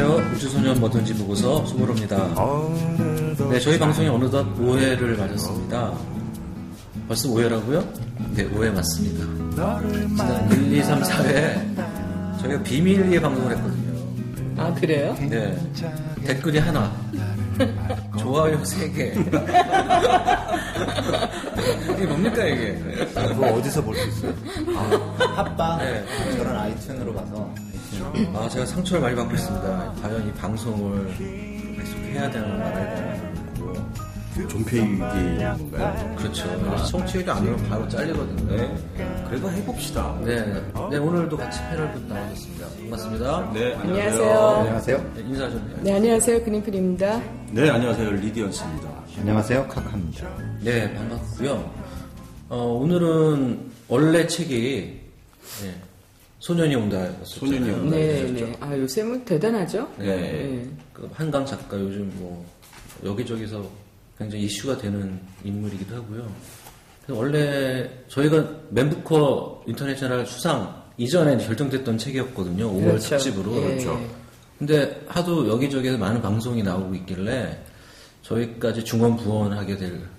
안녕하세요. 우주소년 뭐든지 보고서 수고로입니다. 네, 저희 방송이 어느덧 5회를 맞았습니다. 벌써 5회라고요? 네, 5회 맞습니다. 지난 1, 2, 3, 4회 저희가 비밀리에 방송을 했거든요. 아 그래요? 네, 댓글이 하나, 좋아요 3개. 이게 뭡니까 이게? 그거 어디서 볼 수 있어요? 핫바 네. 저런 아이튠으로 가서 아, 제가 상처를 많이 받고 있습니다. 과연 이 방송을 계속 해야 되나 말아야 되나. 존폐위기 건가요? 그렇죠. 청취율이 안 오면 바로 잘리거든요. 네. 그래도 해봅시다. 네. 네, 오늘도 같이 패널분 나와주셨습니다. 반갑습니다. 네, 안녕하세요. 안녕하세요 네, 인사 좀 해요. 네 안녕하세요 그린필입니다. 네, 안녕하세요. 리디언스입니다. 안녕하세요 카카입니다 네, 반갑고요. 어, 오늘은 원래 책이 네, 소년이 온다였었잖아요. 소년이 온다. 네 네. 아 요새 뭐 대단하죠? 네. 그 한강 작가 요즘 뭐 여기저기서 굉장히 이슈가 되는 인물이기도 하고요. 그래서 원래 저희가 맨부커 인터내셔널 수상 이전에 결정됐던 책이었거든요. 5월 그렇죠. 특집으로. 예. 그렇죠. 근데 하도 여기저기에서 많은 방송이 나오고 있길래 저희까지 중원 부원하게 될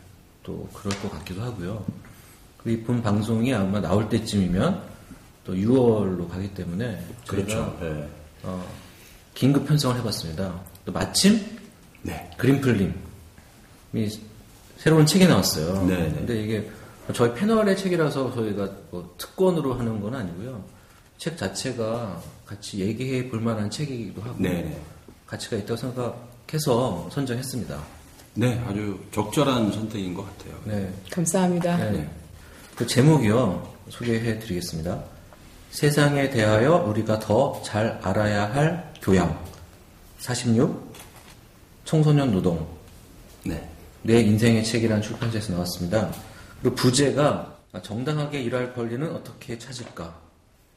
또 그럴 것 같기도 하고요. 그리고 이번 방송이 아마 나올 때쯤이면 또 6월로 가기 때문에 그렇죠. 네. 어, 긴급 편성을 해봤습니다. 또 마침 네. 그린플림이 새로운 책이 나왔어요. 네, 네. 근데 이게 저희 패널의 책이라서 저희가 뭐 특권으로 하는 건 아니고요. 책 자체가 같이 얘기해 볼 만한 책이기도 하고 네, 네. 가치가 있다고 생각해서 선정했습니다. 네, 아주 적절한 선택인 것 같아요. 네. 감사합니다. 네. 그 제목이요. 소개해 드리겠습니다. 세상에 대하여 우리가 더 잘 알아야 할 교양. 46. 청소년 노동. 네. 내 인생의 책이라는 출판사에서 나왔습니다. 그리고 부제가 정당하게 일할 권리는 어떻게 찾을까?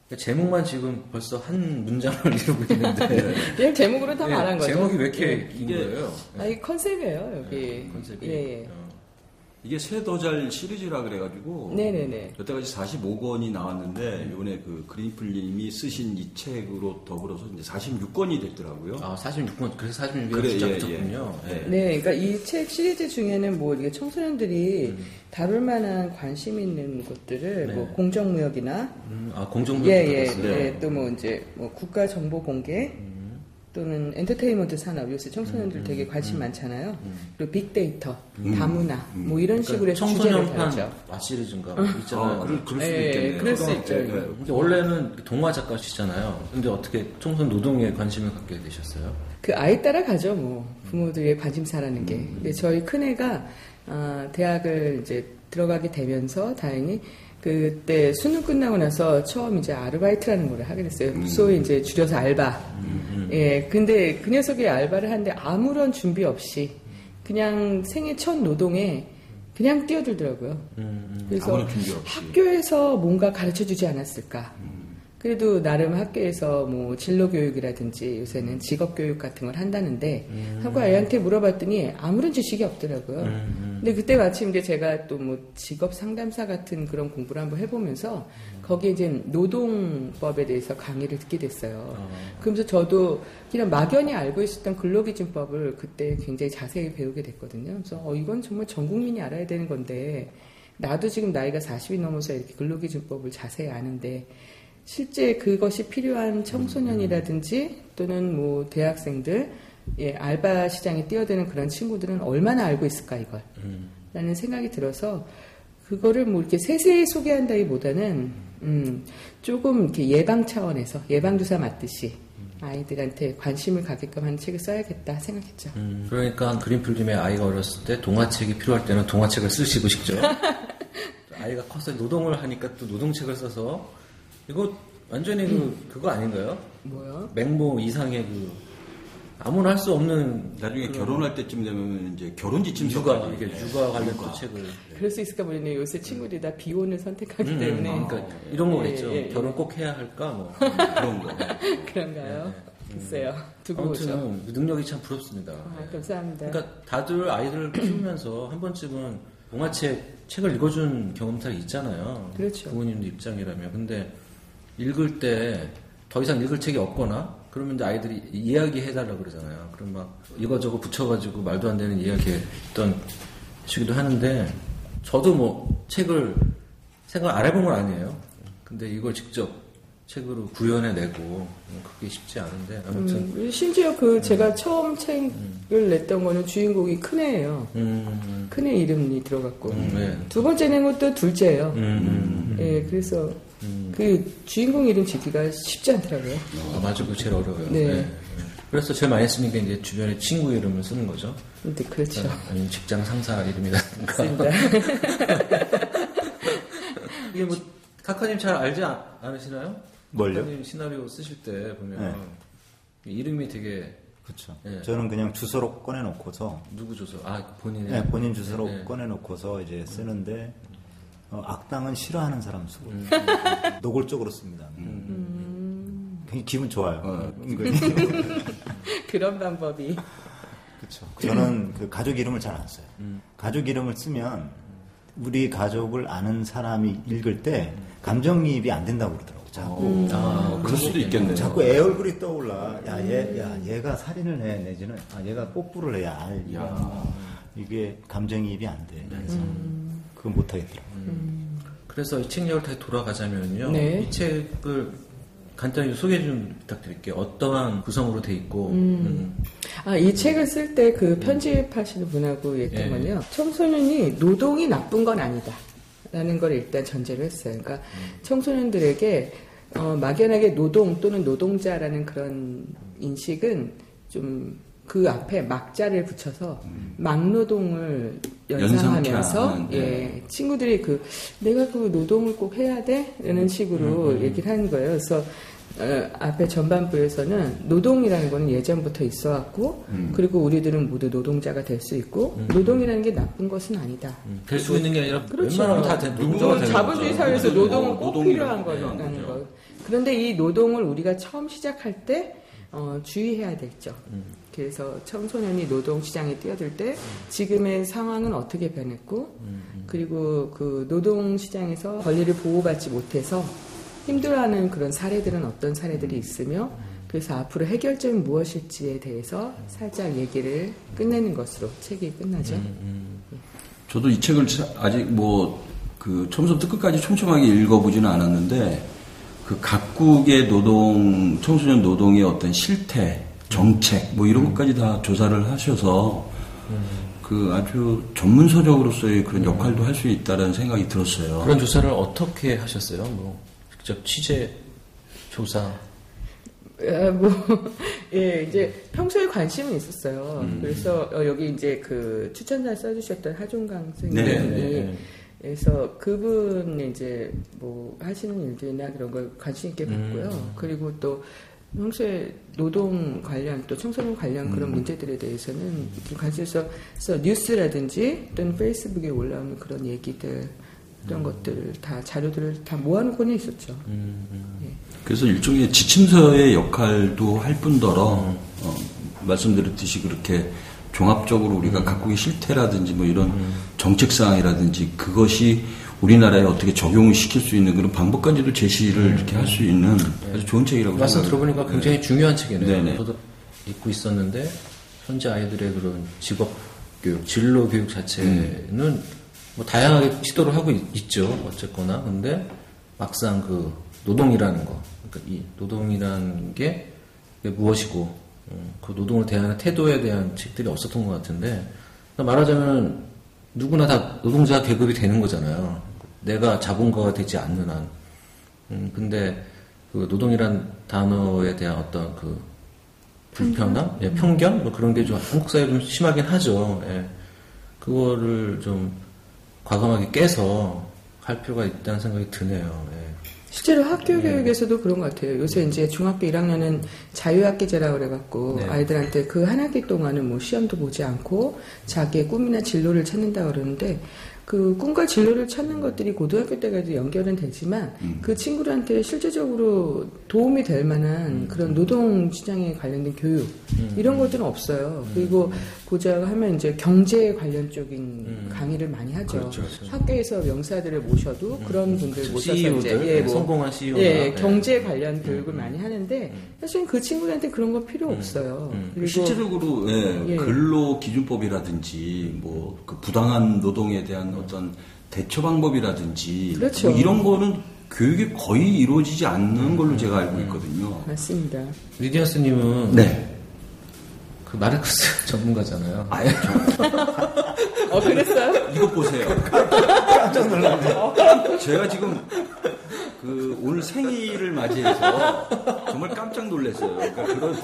그러니까 제목만 지금 벌써 한 문장을 이루고 있는데 그냥 제목으로 다 네, 말한 거죠. 제목이 왜 이렇게 예. 긴 이게- 거예요? 아, 이 컨셉이에요 여기. 네, 컨셉이. 예, 예. 어. 이게 새더잘 시리즈라 그래가지고 네네네. 여태까지 45권이 나왔는데 이번에 그 그린플님이 쓰신 이 책으로 더불어서 이제 46권이 됐더라고요. 아, 46분, 그래서 46이 그래, 진짜 예. 예. 예. 네, 그러니까 이 책 시리즈 중에는 뭐 이게 청소년들이 음. 다룰 만한 관심 있는 것들을 뭐 공정무역이나 음, 아, 공정부도 예, 예. 예, 또뭐 이제 뭐 국가 정보 공개 또는 엔터테인먼트 산업 요새 청소년들 음, 되게 관심 많잖아요. 그리고 빅데이터, 다문화 뭐 이런 식으로 해서 주제를 청소년판. 와 시리즈인가 뭐 있잖아요. 아, 그럴, 그럴 수도 예, 있겠네요. 그럴 수 네, 있죠. 네. 근데 원래는 동화 작가시잖아요. 근데 어떻게 청소년 노동에 관심을 갖게 되셨어요? 그 아이 따라 가죠, 뭐 부모들의 관심사라는 게. 근데 저희 큰 애가 아, 대학을 이제 들어가게 되면서 다행히 그때 수능 끝나고 나서 처음 이제 아르바이트라는 걸 하게 됐어요. 소위 이제 줄여서 알바. 예, 근데 그 녀석이 알바를 하는데 아무런 준비 없이 그냥 생애 첫 노동에 그냥 뛰어들더라고요. 그래서 아무런 준비 없이. 학교에서 뭔가 가르쳐 주지 않았을까. 그래도 나름 학교에서 뭐 진로 교육이라든지 요새는 직업 교육 같은 걸 한다는데 하고 아이한테 물어봤더니 아무런 지식이 없더라고요. 근데 그때 마침 이제 제가 또 뭐 직업 상담사 같은 그런 공부를 한번 해보면서 거기에 이제 노동법에 대해서 강의를 듣게 됐어요. 그러면서 저도 그냥 막연히 알고 있었던 근로기준법을 그때 굉장히 자세히 배우게 됐거든요. 그래서 어, 이건 정말 전 국민이 알아야 되는 건데 나도 지금 나이가 40이 넘어서 이렇게 근로기준법을 자세히 아는데 실제 그것이 필요한 청소년이라든지 또는 뭐 대학생들 예, 알바 시장에 뛰어드는 그런 친구들은 얼마나 알고 있을까 이걸 라는 생각이 들어서 그거를 뭐 이렇게 세세히 소개한다기보다는 음, 조금 이렇게 예방 차원에서 예방 주사 맞듯이 아이들한테 관심을 가게끔 하는 책을 써야겠다 생각했죠. 음, 그러니까 그린필름의 아이가 어렸을 때 동화책이 필요할 때는 동화책을 쓰시고 싶죠. 아이가 커서 노동을 하니까 또 노동책을 써서 이거 완전히 그 그거 아닌가요? 뭐요? 맹모 이상의 그 아무나 할 수 없는 나중에 결혼할 때쯤 되면 이제 결혼 지침서 육아 이게 육아 관련 책을 그럴 수 있을까 모르겠네요. 요새 친구들이 다 비혼을 선택하기 음, 때문에 그러니까 이런 거 예, 그랬죠. 예, 예. 결혼 꼭 해야 할까 뭐. 그런 거. 그런가요? 글쎄요. 두고 보죠. 아무튼 능력이 참 부럽습니다. 아, 감사합니다. 그러니까 다들 아이들을 키우면서 한 번쯤은 동화책 책을 읽어준 경험들이 있잖아요. 그렇죠. 부모님들 입장이라면. 근데 읽을 때 더 이상 읽을 책이 없거나 그러면 이제 아이들이 이야기 해달라고 그러잖아요. 그럼 막 이거저거 붙여가지고 말도 안 되는 이야기 했던 시기도 하는데 저도 뭐 책을 생각 안 해본 건 아니에요. 근데 이걸 직접 책으로 구현해내고 그게 쉽지 않은데 아무튼 음, 심지어 그 제가 처음 책을 냈던 거는 주인공이 큰애예요. 음, 큰애 이름이 들어갔고 음, 네. 두 번째 낸 것도 둘째예요. 음, 음, 예, 그래서 그 주인공 이름 짓기가 쉽지 않더라고요. 아, 맞아, 그 제일 어려워요. 네. 그래서 제일 많이 쓰는 게 이제 주변에 친구 이름을 쓰는 거죠. 근데 그렇죠. 아니면 직장 상사 이름이라든가. 맞습니다. 이게 뭐 카카님 잘 알지 않, 않으시나요? 뭘요? 카카님 시나리오 쓰실 때 보면 이름이 되게 그렇죠. 예. 저는 그냥 주소로 꺼내놓고서 누구 줘서 아 본인의 네, 본인 주소로 네. 꺼내놓고서 이제 쓰는데 어, 악당은 싫어하는 사람 쓰고 음. 노골적으로 씁니다. 굉장히 기분 좋아요. 어. 그런 방법이 그렇죠. 저는 그 가족 이름을 잘 안 써요. 음. 가족 이름을 쓰면 우리 가족을 아는 사람이 읽을 때 감정이입이 안 된다고 그러더라고요. 자꾸 아 그럴 수도 있겠네요. 자꾸 애 얼굴이 떠올라. 야, 얘, 야, 얘가 살인을 해, 내지는, 아, 얘가 뽀뽀를 해야 알. 야. 이게 감정이입이 안 돼. 그래서, 그건 못하겠더라고요. 그래서 이책 열타에 돌아가자면요. 네. 이 책을 간단히 소개 좀 부탁드릴게요. 어떠한 구성으로 돼 있고 음. 아, 이 책을 쓸 때 그 편집하시는 분하고 얘기했던 예. 건요. 청소년이 노동이 나쁜 건 아니다. 라는 걸 일단 전제로 했어요. 그러니까 청소년들에게 어, 막연하게 노동 또는 노동자라는 그런 인식은 좀 그 앞에 막자를 붙여서 막노동을 연상하면서 하는, 네. 예, 친구들이 그 내가 그 노동을 꼭 해야 돼? 라는 식으로 얘기를 하는 거예요. 그래서 어, 앞에 전반부에서는 노동이라는 거는 예전부터 있어 왔고 그리고 우리들은 모두 노동자가 될 수 있고 노동이라는 게 나쁜 것은 아니다. 될 수 있는 게 아니라 그렇죠. 웬만하면 다 되- 노동자가 되는 자본주의 거죠. 사회에서 네, 노동은 어, 꼭 필요한 거. 거라는 네, 거. 그런데 이 노동을 우리가 처음 시작할 때 어, 주의해야 되죠. 그래서 청소년이 노동 시장에 뛰어들 때 지금의 상황은 어떻게 변했고 그리고 그 노동 시장에서 권리를 보호받지 못해서 힘들어하는 그런 사례들은 어떤 사례들이 있으며 그래서 앞으로 해결점이 무엇일지에 대해서 살짝 얘기를 끝내는 것으로 책이 끝나죠. 저도 이 책을 차- 아직 뭐, 그, 처음부터 끝까지 촘촘하게 읽어보지는 않았는데, 그 각국의 노동, 청소년 노동의 어떤 실태, 정책, 뭐 이런 것까지 다 조사를 하셔서, 그 아주 전문서적으로서의 그런 역할도 할 수 있다는 생각이 들었어요. 그런 조사를 어떻게 하셨어요? 뭐 직접 취재 조사. 아, 뭐, 예, 이제 평소에 관심은 있었어요. 음. 그래서 어, 여기 이제 그 추천사 써주셨던 하종강 선생님이 네, 네, 네. 그래서 그분 이제 뭐 하시는 일들이나 그런 걸 관심 있게 봤고요. 음. 그리고 또 평소에 노동 관련 또 청소년 관련 그런 음. 문제들에 대해서는 좀 관심 있어 서 뉴스라든지 또는 페이스북에 올라오는 그런 얘기들 이런 음. 것들을 다 자료들을 다 모아놓고는 있었죠. 그래서 일종의 지침서의 역할도 할 뿐더러 어, 말씀드렸듯이 그렇게 종합적으로 우리가 각국의 실태라든지 뭐 이런 정책 사항이라든지 그것이 우리나라에 어떻게 적용을 시킬 수 있는 그런 방법까지도 제시를 이렇게 할 수 있는 아주 좋은 책이라고 말씀. 들어보니까 굉장히 중요한 책이네요. 네네. 저도 읽고 있었는데 현재 아이들의 그런 직업 교육, 진로 교육 자체는 뭐 다양하게 시도를 하고 있, 죠 어쨌거나 근데 막상 그 노동이라는 거, 그러니까 이 노동이라는 게 무엇이고 음, 그 노동을 대하는 태도에 대한 책들이 없었던 것 같은데 그러니까 말하자면 누구나 다 노동자 계급이 되는 거잖아요. 내가 자본가가 되지 않는 한. 음, 근데 그 노동이란 단어에 대한 어떤 그 불편함, 예, 편견, 뭐 그런 게 좀 한국 사회에 좀 심하긴 하죠. 예. 그거를 좀 과감하게 깨서 할 필요가 있다는 생각이 드네요. 예. 실제로 학교 교육에서도 그런 것 같아요. 요새 이제 중학교 1학년은 자유학기제라고 그래갖고 네. 아이들한테 그 한 학기 동안은 뭐 시험도 보지 않고 자기의 꿈이나 진로를 찾는다 그러는데 그 꿈과 진로를 찾는 것들이 고등학교 때까지 연결은 되지만 음. 그 친구들한테 실제적으로 도움이 될 만한 음. 그런 노동 시장에 관련된 교육 이런 것들은 없어요. 그리고 보자고 하면 이제 경제 관련 쪽인 강의를 많이 하죠. 그렇죠, 그렇죠. 학교에서 명사들을 모셔도 그런 분들 모셔서 이제 CEO들, 예, 뭐 성공한 CEO나 예, 경제 관련 교육을 많이 하는데 사실은 그 친구들한테 그런 거 필요 없어요. 그리고 실제적으로 예, 예. 근로 기준법이라든지 뭐 그 부당한 노동에 대한 어떤 대처 방법이라든지 그렇죠. 뭐 이런 거는 교육이 거의 이루어지지 않는 걸로 제가 알고 있거든요. 맞습니다. 리디언스님은 네. 그 마르크스 전문가잖아요. 아예 어 그랬어요? 이거 보세요. 깜짝 놀랐네. 제가 지금 그 오늘 생일을 맞이해서 정말 깜짝 놀랐어요. 그러니까 그런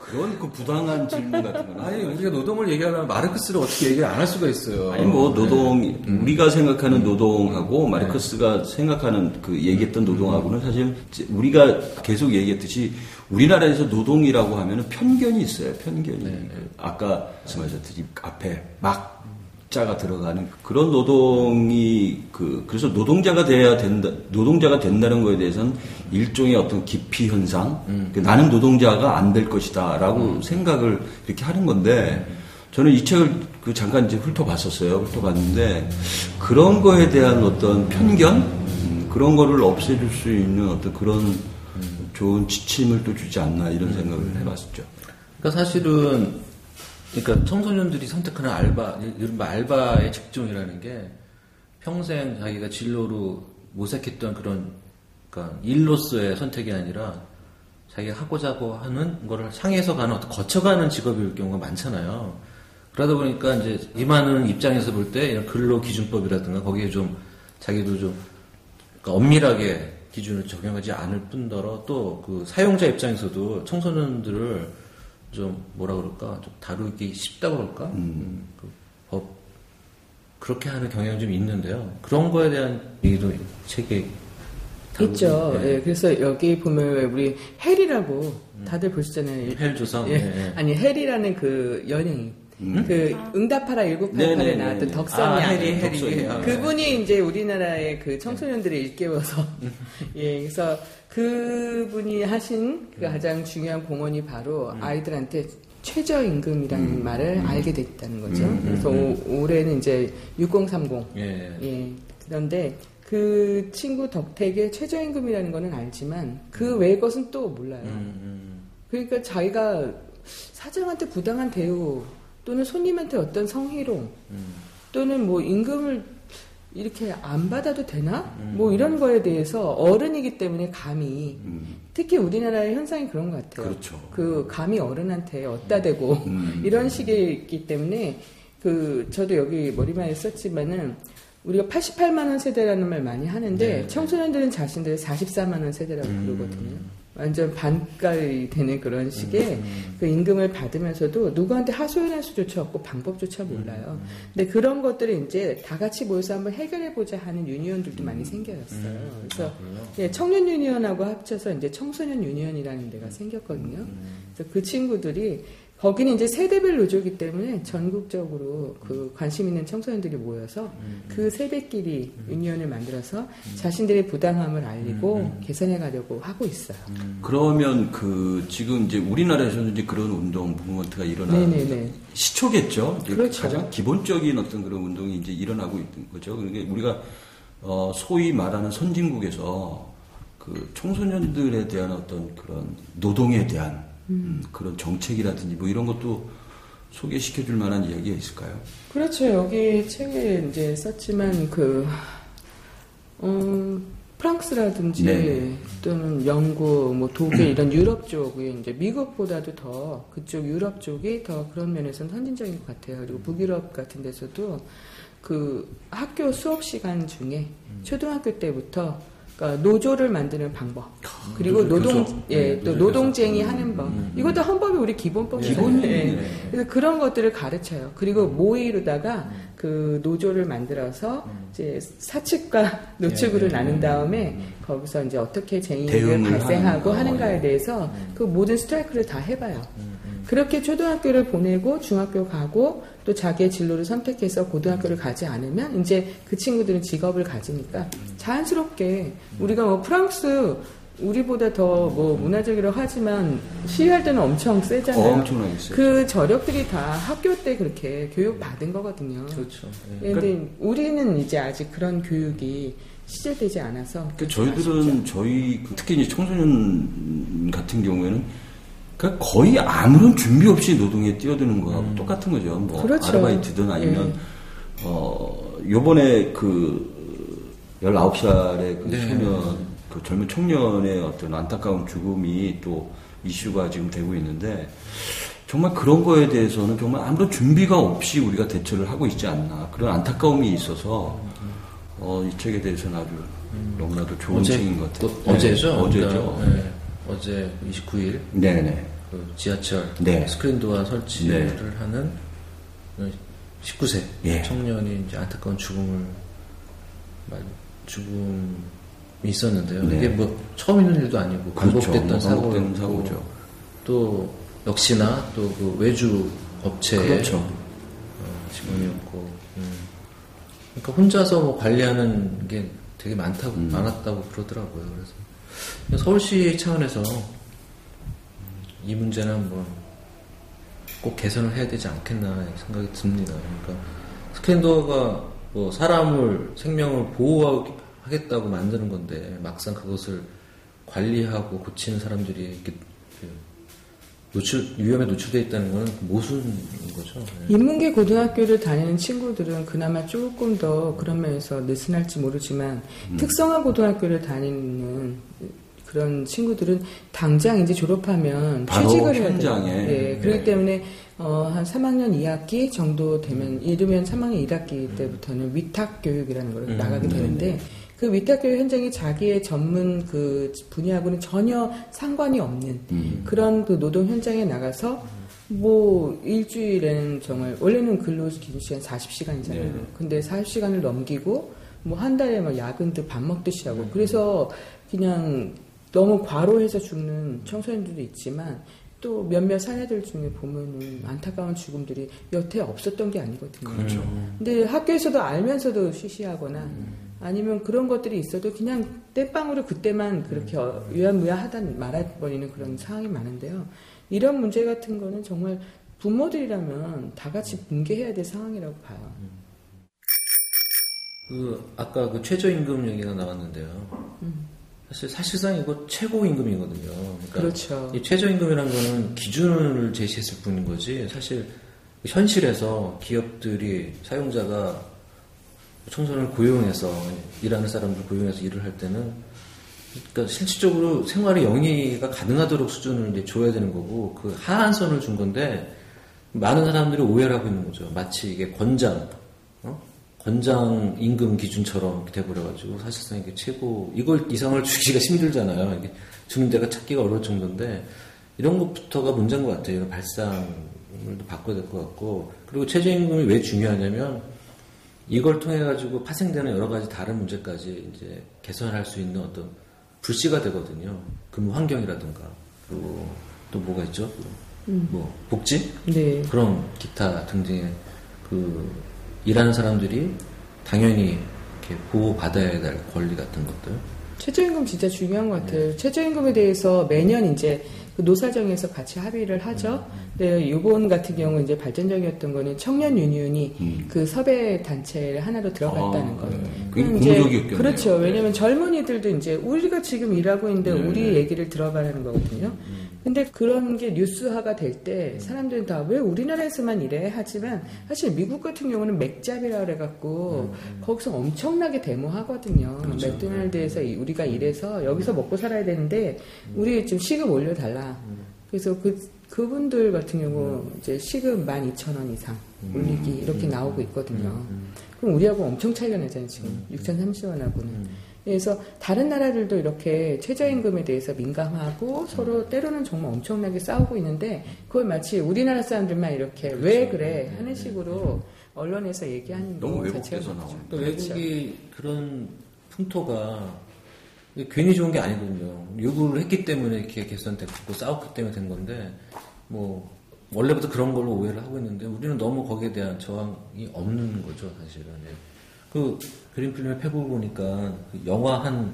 그런 그 부당한 질문 같은 거는 아니 우리가 노동을 얘기하려면 마르크스를 어떻게 얘기를 안 할 수가 있어요. 아니 뭐 노동 우리가 생각하는 노동하고 마르크스가 생각하는 그 얘기했던 노동하고는 사실 우리가 계속 얘기했듯이 우리나라에서 노동이라고 하면은 편견이 있어요. 편견이. 그 아까 말씀하셨듯이 앞에 막 자가 들어가는 그런 노동이 그 그래서 노동자가 돼야 된다 노동자가 된다는 거에 대해서는 일종의 어떤 기피 현상? 그 나는 노동자가 안 될 것이다라고 생각을 이렇게 하는 건데 저는 이 책을 그 잠깐 이제 훑어봤었어요 훑어봤는데 그런 거에 대한 어떤 편견? 음, 그런 거를 없애줄 수 있는 어떤 그런 좋은 지침을 또 주지 않나 이런 생각을 해봤었죠. 그러니까 사실은 그러니까 청소년들이 선택하는 알바, 이른바 알바의 직종이라는 게 평생 자기가 진로로 모색했던 그런 그러니까 일로서의 선택이 아니라 자기가 하고자 하는 거를 향해서 가는 어떤 거쳐가는 직업일 경우가 많잖아요. 그러다 보니까 이제 임하는 입장에서 볼 때 이런 근로 기준법이라든가 거기에 좀 자기도 좀 그러니까 엄밀하게 기준을 적용하지 않을 뿐더러 또 그 사용자 입장에서도 청소년들을 좀 뭐라 그럴까 좀 다루기 쉽다 그럴까 음, 그 법 그렇게 하는 경향이 좀 있는데요. 그런 거에 대한 얘기도 책에 있죠. 있는데. 예, 그래서 여기 보면 왜 우리 혜리라고 다들 보시잖아요. 헬조선. 예. 예, 예. 아니 혜리라는 그 연예인. 그 응답하라 1988에 네네네. 나왔던 아, 덕선이 혜리, 양. 혜리. 덕선이. 아, 그분이 이제 우리나라의 그 청소년들을 일깨워서 음. 예 그래서 그분이 하신 그 가장 중요한 공헌이 바로 음. 아이들한테 최저임금이라는 말을 알게 됐다는 거죠. 음, 그래서 오- 올해는 이제 6030 예. 예. 그런데 그 친구 덕택의 최저임금이라는 거는 알지만 그 외의 것은 또 몰라요. 음, 음. 그러니까 자기가 사장한테 부당한 대우 또는 손님한테 어떤 성희롱 음. 또는 뭐 임금을 이렇게 안 받아도 되나? 뭐 이런 거에 대해서 어른이기 때문에 감히 음, 특히 우리나라의 현상이 그런 것 같아요. 그렇죠. 그 감히 어른한테 얻다 대고 음. 이런 식이 있기 때문에 그 저도 여기 머리말에 썼지만은 우리가 88만 원 세대라는 말 많이 하는데 네. 청소년들은 자신들을 44만 원 세대라고 음. 부르거든요. 완전 반깔이 되는 그런 식의 음. 그 임금을 받으면서도 누구한테 하소연할 수조차 없고 방법조차 몰라요. 근데 그런 것들을 이제 다 같이 모여서 한번 해결해 보자 하는 유니온들도 많이 생겨났어요. 그래서 예, 청년 유니온하고 합쳐서 이제 청소년 유니온이라는 데가 생겼거든요. 그래서 그 친구들이 거기는 이제 세대별 노조이기 때문에 전국적으로 그 관심 있는 청소년들이 모여서 그 세대끼리 유니온을 만들어서 자신들의 부당함을 알리고 개선해 가려고 하고 있어요. 그러면 그 지금 이제 우리나라에서는 이제 그런 운동 무브먼트가 일어나는 네네네. 시초겠죠. 그렇죠. 가장 기본적인 어떤 그런 운동이 이제 일어나고 있는 거죠. 그러니까 우리가 어, 소위 말하는 선진국에서 그 청소년들에 대한 어떤 그런 노동에 대한 음, 그런 정책이라든지 뭐 이런 것도 소개시켜 줄 만한 이야기가 있을까요? 그렇죠. 여기 책에 이제 썼지만 그, 음, 프랑스라든지 네. 또는 영국, 뭐 독일 이런 유럽 쪽이 이제 미국보다도 더 그쪽 유럽 쪽이 더 그런 면에서는 선진적인 것 같아요. 그리고 북유럽 같은 데서도 그 학교 수업 시간 중에 초등학교 때부터 그러니까 노조를 만드는 방법 그리고 노조 노동 교섭. 예 네, 또 노동쟁이 교섭. 하는 법 음, 음. 이것도 헌법이 우리 기본법이잖아요. 기본이에요. 예. 네. 그래서 그런 것들을 가르쳐요. 그리고 모의로다가 그 노조를 만들어서 이제 사측과 노측으로 네, 네, 나눈 네. 다음에 거기서 이제 어떻게 쟁의를 발생하고 하는 거. 하는가에 예. 대해서 그 모든 스트라이크를 다 해봐요. 그렇게 초등학교를 보내고 중학교 가고 또 자기의 진로를 선택해서 고등학교를 가지 않으면 이제 그 친구들은 직업을 가지니까 자연스럽게 우리가 뭐 프랑스 우리보다 더 뭐 문화적이라고 하지만 시위할 때는 엄청 세잖아요. 어, 엄청나게 세죠. 그 저력들이 다 학교 때 그렇게 교육 받은 거거든요. 그렇죠. 예, 근데 우리는 이제 아직 그런 교육이 시절되지 않아서 그 저희들은 저희 그 특히 이제 청소년 같은 경우에는 그러니까 거의 아무런 준비 없이 노동에 뛰어드는 거하고 똑같은 거죠. 뭐 그렇죠. 아르바이트든 아니면 어 요번에 그 19살의 그 네. 소년 그 젊은 청년의 어떤 안타까운 죽음이 또 이슈가 지금 되고 있는데 정말 그런 거에 대해서는 정말 아무런 준비가 없이 우리가 대처를 하고 있지 않나 그런 안타까움이 있어서 어, 이 책에 대해서는 아주 너무나도 좋은 어제 책인 것또 같아요. 네, 어제죠. 어제죠. 네, 어제 29일 네네. 그 지하철 네. 스크린 도어 설치를 네. 하는 19세 예. 청년이 이제 안타까운 죽음을 말- 죽음이 있었는데요. 네. 이게 뭐 처음 있는 일도 아니고 그렇죠. 반복됐던 뭐 사고였고 반복되는 사고죠. 또 역시나 또 그 외주 업체의 그렇죠. 어, 직원이었고 음. 그러니까 혼자서 뭐 관리하는 게 되게 많다고 음. 많았다고 그러더라고요. 그래서 서울시 차원에서 이 문제는 한번 꼭 개선을 해야 되지 않겠나 생각이 듭니다. 그러니까 스캔더가 뭐 사람을 생명을 보호하겠다고 만드는 건데 막상 그것을 관리하고 고치는 사람들이 이렇게 그 노출 위험에 노출돼 있다는 건 모순인 거죠. 네. 인문계 고등학교를 다니는 친구들은 그나마 조금 더 그런 면에서 느슨할지 모르지만 음. 특성화 고등학교를 다니는 그런 친구들은 당장 이제 졸업하면 취직을 해야. 돼요. 예, 그렇기 때문에 어, 한 3학년 2학기 정도 되면 이르면 3학년 1학기 때부터는 위탁 교육이라는 걸 음, 나가게 되는데 그 위탁 교육 현장이 자기의 전문 그 분야하고는 전혀 상관이 없는 음. 그런 그 노동 현장에 나가서 뭐 일주일에는 정말 원래는 근로 기준 시간 40시간이잖아요. 네. 근데 40시간을 넘기고 뭐 한 달에 막 야근도 밥 먹듯이 하고 그래서 그냥 너무 과로해서 죽는 청소년들도 있지만 또 몇몇 사례들 중에 보면은 안타까운 죽음들이 여태 없었던 게 아니거든요. 그렇죠. 근데 학교에서도 알면서도 쉬쉬하거나 아니면 그런 것들이 있어도 그냥 땜빵으로 그때만 그렇게 어, 유야무야 하다 말아버리는 그런 상황이 많은데요. 이런 문제 같은 거는 정말 부모들이라면 다 같이 붕괴해야 될 상황이라고 봐요. 그 아까 그 최저임금 얘기가 나왔는데요. 사실 사실상 이거 최고임금이거든요. 그러니까 그렇죠. 이 최저임금이라는 거는 기준을 제시했을 뿐인 거지. 사실 현실에서 기업들이 사용자가 청소년을 고용해서 일하는 사람들 고용해서 일을 할 때는 그러니까 실질적으로 생활의 영위가 가능하도록 수준을 이제 줘야 되는 거고 그 하한선을 준 건데 많은 사람들이 오해를 하고 있는 거죠. 마치 이게 권장, 어? 권장 임금 기준처럼 돼버려가지고 사실상 이게 최고 이걸 이상을 주기가 힘들잖아요. 이게 주는 데가 찾기가 어려울 정도인데 이런 것부터가 문제인 것 같아요. 발상을 바꿔야 될 것 같고 그리고 최저임금이 왜 중요하냐면 이걸 통해 가지고 파생되는 여러 가지 다른 문제까지 이제 개선할 수 있는 어떤 불씨가 되거든요. 근무 환경이라든가 그리고 또 뭐가 있죠? 뭐 복지 네. 그런 기타 등등의 그 일하는 사람들이 당연히 이렇게 보호받아야 될 권리 같은 것들. 최저임금 진짜 중요한 것 같아요. 최저임금에 대해서 매년 이제 그 노사정에서 같이 합의를 하죠. 근데 이번 같은 경우 이제 발전적이었던 거는 청년 유니온이 그 섭외 단체를 하나로 들어갔다는 아, 거예요. 네. 그게 이제 고무적이었겠네요. 그렇죠. 왜냐하면 젊은이들도 이제 우리가 지금 일하고 있는데 네. 우리 얘기를 들어봐라는 거거든요. 근데 그런 게 뉴스화가 될 때 사람들은 다 왜 우리나라에서만 이래? 하지만 사실 미국 같은 경우는 맥잡이라 그래갖고 거기서 엄청나게 데모하거든요. 맥도날드에서 이- 우리가 일해서 여기서 먹고 살아야 되는데 우리 좀 시급 올려달라. 그래서 그 그분들 같은 경우 이제 시급 12,000원 이상 올리기 이렇게 나오고 있거든요. 그럼 우리하고 엄청 차이가 나잖아요 지금. 6,030원하고는. 그래서 다른 나라들도 이렇게 최저임금에 대해서 민감하고 서로 때로는 정말 엄청나게 싸우고 있는데 그걸 마치 우리나라 사람들만 이렇게 왜 그래 하는 식으로 언론에서 얘기하는 너무 거 자체가 왜곡돼서 그렇죠. 나오는 또 그렇죠. 외국이 그런 풍토가 괜히 좋은 게 아니거든요. 요구를 했기 때문에 이렇게 개선됐고 싸웠기 때문에 된 건데 뭐 원래부터 그런 걸로 오해를 하고 있는데 우리는 너무 거기에 대한 저항이 없는 거죠 사실은. 예. 그 그린필름의 페북을 보니까 그 영화 한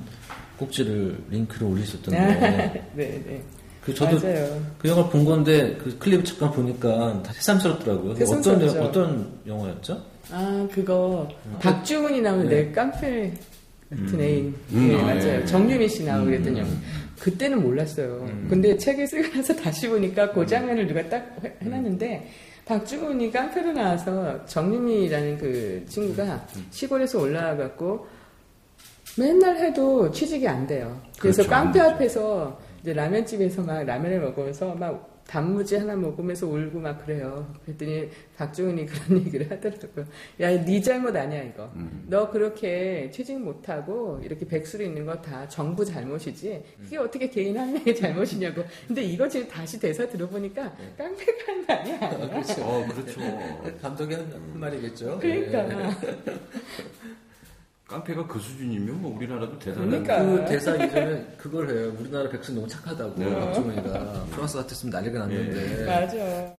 꼭지를 링크를 올리셨던데. 네, 네. 그 저도 맞아요. 그 영화 본 건데 그 클립 잠깐 보니까 다 새삼스럽더라고요. 그 어떤 새삼스럽죠. 어떤 영화였죠? 아, 그거 박주훈이 나오는 내 깡패 같은 애인. 네, 음, 맞아요. 네. 정유미 씨 나오고 그랬던 영화. 그때는 몰랐어요. 근데 책을 쓰고 나서 다시 보니까 그 장면을 누가 딱 해- 해놨는데 박주훈이 깡패로 나와서 정유미라는 그 친구가 시골에서 올라와갖고 맨날 해도 취직이 안 돼요. 그래서 그렇죠, 안 깡패. 앞에서 이제 라면집에서 막 라면을 먹으면서 막 단무지 하나 먹으면서 울고 막 그래요. 그랬더니 박주훈이 그런 얘기를 하더라고요. 야, 네 잘못 아니야 이거. 음. 너 그렇게 취직 못하고 이렇게 백수로 있는 거 다 정부 잘못이지. 그게 어떻게 개인 한 명의 잘못이냐고. 근데 이거 지금 다시 대사 들어보니까 깡패가 한 말이 아니야. 그렇죠. 어, 그렇죠. 감독이 한, 한 말이겠죠. 그러니까. 깡패가 그 수준이면 뭐 우리나라도 대단한 그러니까. 그 대사 이전에 그걸 해요. 우리나라 백수 너무 착하다고 네. 박주머니가 프랑스 같았으면 난리가 났는데. 맞아.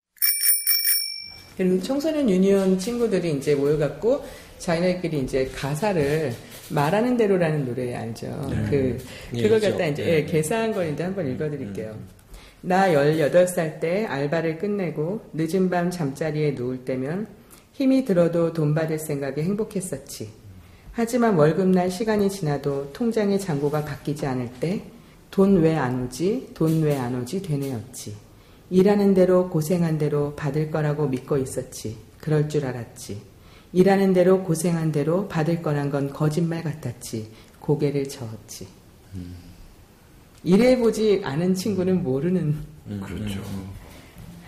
그리고 청소년 유니온 친구들이 이제 모여갖고 자기네끼리 이제 가사를 말하는 대로라는 노래 알죠? 그, 예, 그걸 있죠. 갖다 이제 예, 예, 예. 개사한 거인데 한번 읽어드릴게요. 나 18살 때 알바를 끝내고 늦은 밤 잠자리에 누울 때면 힘이 들어도 돈 받을 생각에 행복했었지. 하지만 월급날 시간이 지나도 통장의 잔고가 바뀌지 않을 때 돈 왜 안 오지? 돈 왜 안 오지? 되뇌었지. 일하는 대로 고생한 대로 받을 거라고 믿고 있었지. 그럴 줄 알았지. 일하는 대로 고생한 대로 받을 거란 건 거짓말 같았지. 고개를 저었지. 일해보지 않은 친구는 모르는 그렇죠.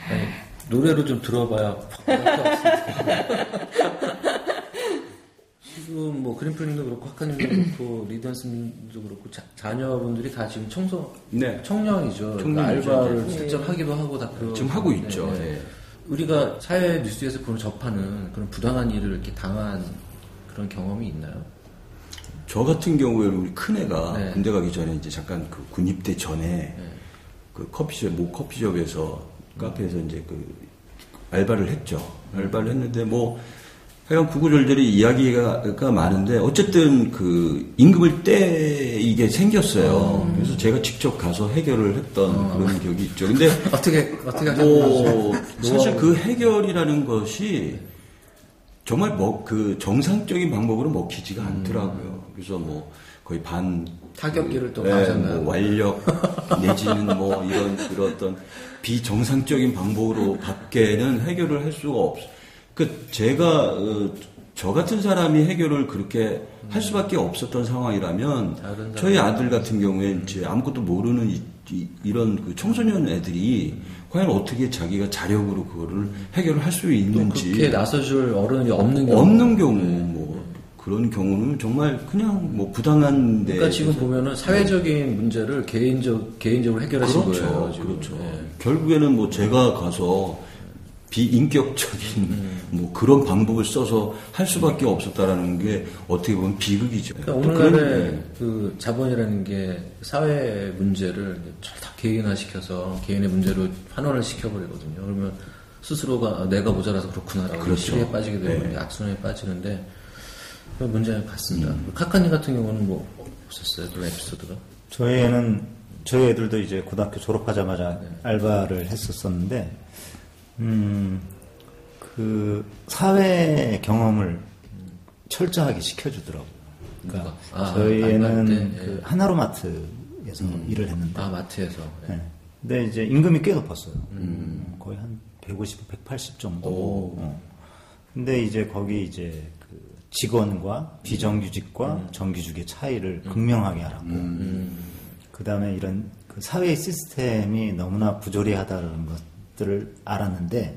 아니, 노래로 좀 들어봐야 지금 뭐 그린플님도 그렇고 학카님도 그렇고 리던스님도 그렇고 자, 자녀분들이 다 지금 청소 네. 청년이죠. 청년이죠. 알바를 네. 직접 하기도 하고 다 그런 지금 하고 있죠. 네. 우리가 사회 뉴스에서 보는 접하는 그런 부당한 일을 이렇게 당한 그런 경험이 있나요? 저 같은 경우에 우리 큰 애가 네. 군대 가기 전에 이제 잠깐 그 군입대 전에 그 커피숍, 모 커피숍에서 카페에서 이제 그 알바를 했죠. 알바를 했는데 뭐 하여간 구구절절히 이야기가 많은데 어쨌든 그 임금을 떼 이게 생겼어요. 그래서 제가 직접 가서 해결을 했던 그런 기억이 있죠. 근데 어떻게 어떻게? 뭐 사실 그 해결이라는 것이 정말 뭐 그 정상적인 방법으로 먹히지가 않더라고요. 그래서 뭐 거의 반 타격기를 또 네, 가하셨나요? 뭐 완력 내지는 뭐 이런 그런 어떤 비정상적인 방법으로 밖에는 해결을 할 수가 없. 그 제가 어, 저 같은 사람이 해결을 그렇게 할 수밖에 없었던 상황이라면. 저희 아들 같은 경우에 이제 아무것도 모르는 이, 런그 청소년 애들이 과연 어떻게 자기가 자력으로 그거를 해결을 할수또 있는지 그렇게 나서줄 어른이 없는 경우. 없는 경우 뭐 그런 경우는 정말 그냥 뭐 부당한 데 그러니까 지금 보면은 사회적인 문제를 개인적 개인적으로 해결하신 그렇죠, 거예요. 지금. 그렇죠. 예. 결국에는 뭐 제가 가서 비인격적인 음. 뭐 그런 방법을 써서 할 수밖에 없었다라는 게 어떻게 보면 비극이죠. 그러니까 또 오늘날에 그런- 그 자본이라는 게 사회 문제를 다 개인화시켜서 개인의 문제로 환원을 시켜버리거든요. 그러면 스스로가 아, 내가 모자라서 그렇구나라고 그렇죠. 시비에 빠지게 되고 네. 악순환에 빠지는데 그 문제가 같습니다. 음. 카카님 같은 경우는 뭐 없었어요? 그런 에피소드가? 저희 애는 저희 애들도 이제 고등학교 졸업하자마자 알바를 했었었는데 음, 그 사회 경험을 철저하게 시켜주더라고요. 그러니까? 아, 저희 알바할 애는 때, 예. 그 하나로마트에서 일을 했는데 아 마트에서. 예. 네. 근데 이제 임금이 꽤 높았어요. 거의 한 150, 180 정도. 오. 어. 근데 이제 거기 이제 그 직원과 비정규직과 정규직의 차이를 극명하게 하라고. 그 다음에 이런 그 사회 시스템이 너무나 부조리하다는 것 들을 알았는데,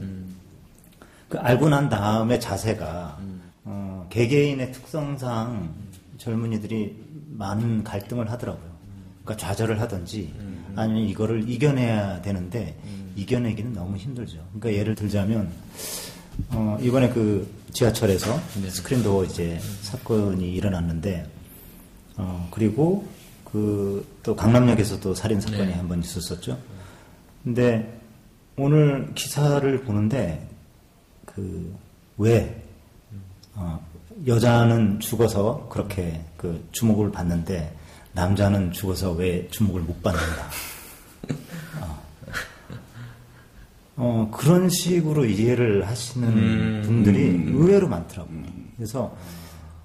그 알고 난 다음에 자세가, 어, 개개인의 특성상 젊은이들이 많은 갈등을 하더라고요. 그러니까 좌절을 하든지 아니면 이거를 이겨내야 되는데 이겨내기는 너무 힘들죠. 그러니까 예를 들자면 어, 이번에 그 지하철에서 스크린도어 이제 사건이 일어났는데 어, 그리고 그 또 강남역에서 또 살인 사건이 네. 한번 있었었죠. 근데 오늘 기사를 보는데 그왜 어, 여자는 죽어서 그렇게 그 주목을 받는데 남자는 죽어서 왜 주목을 못 받는다. 어. 어, 그런 식으로 이해를 하시는 음, 분들이 음, 의외로 많더라고요. 그래서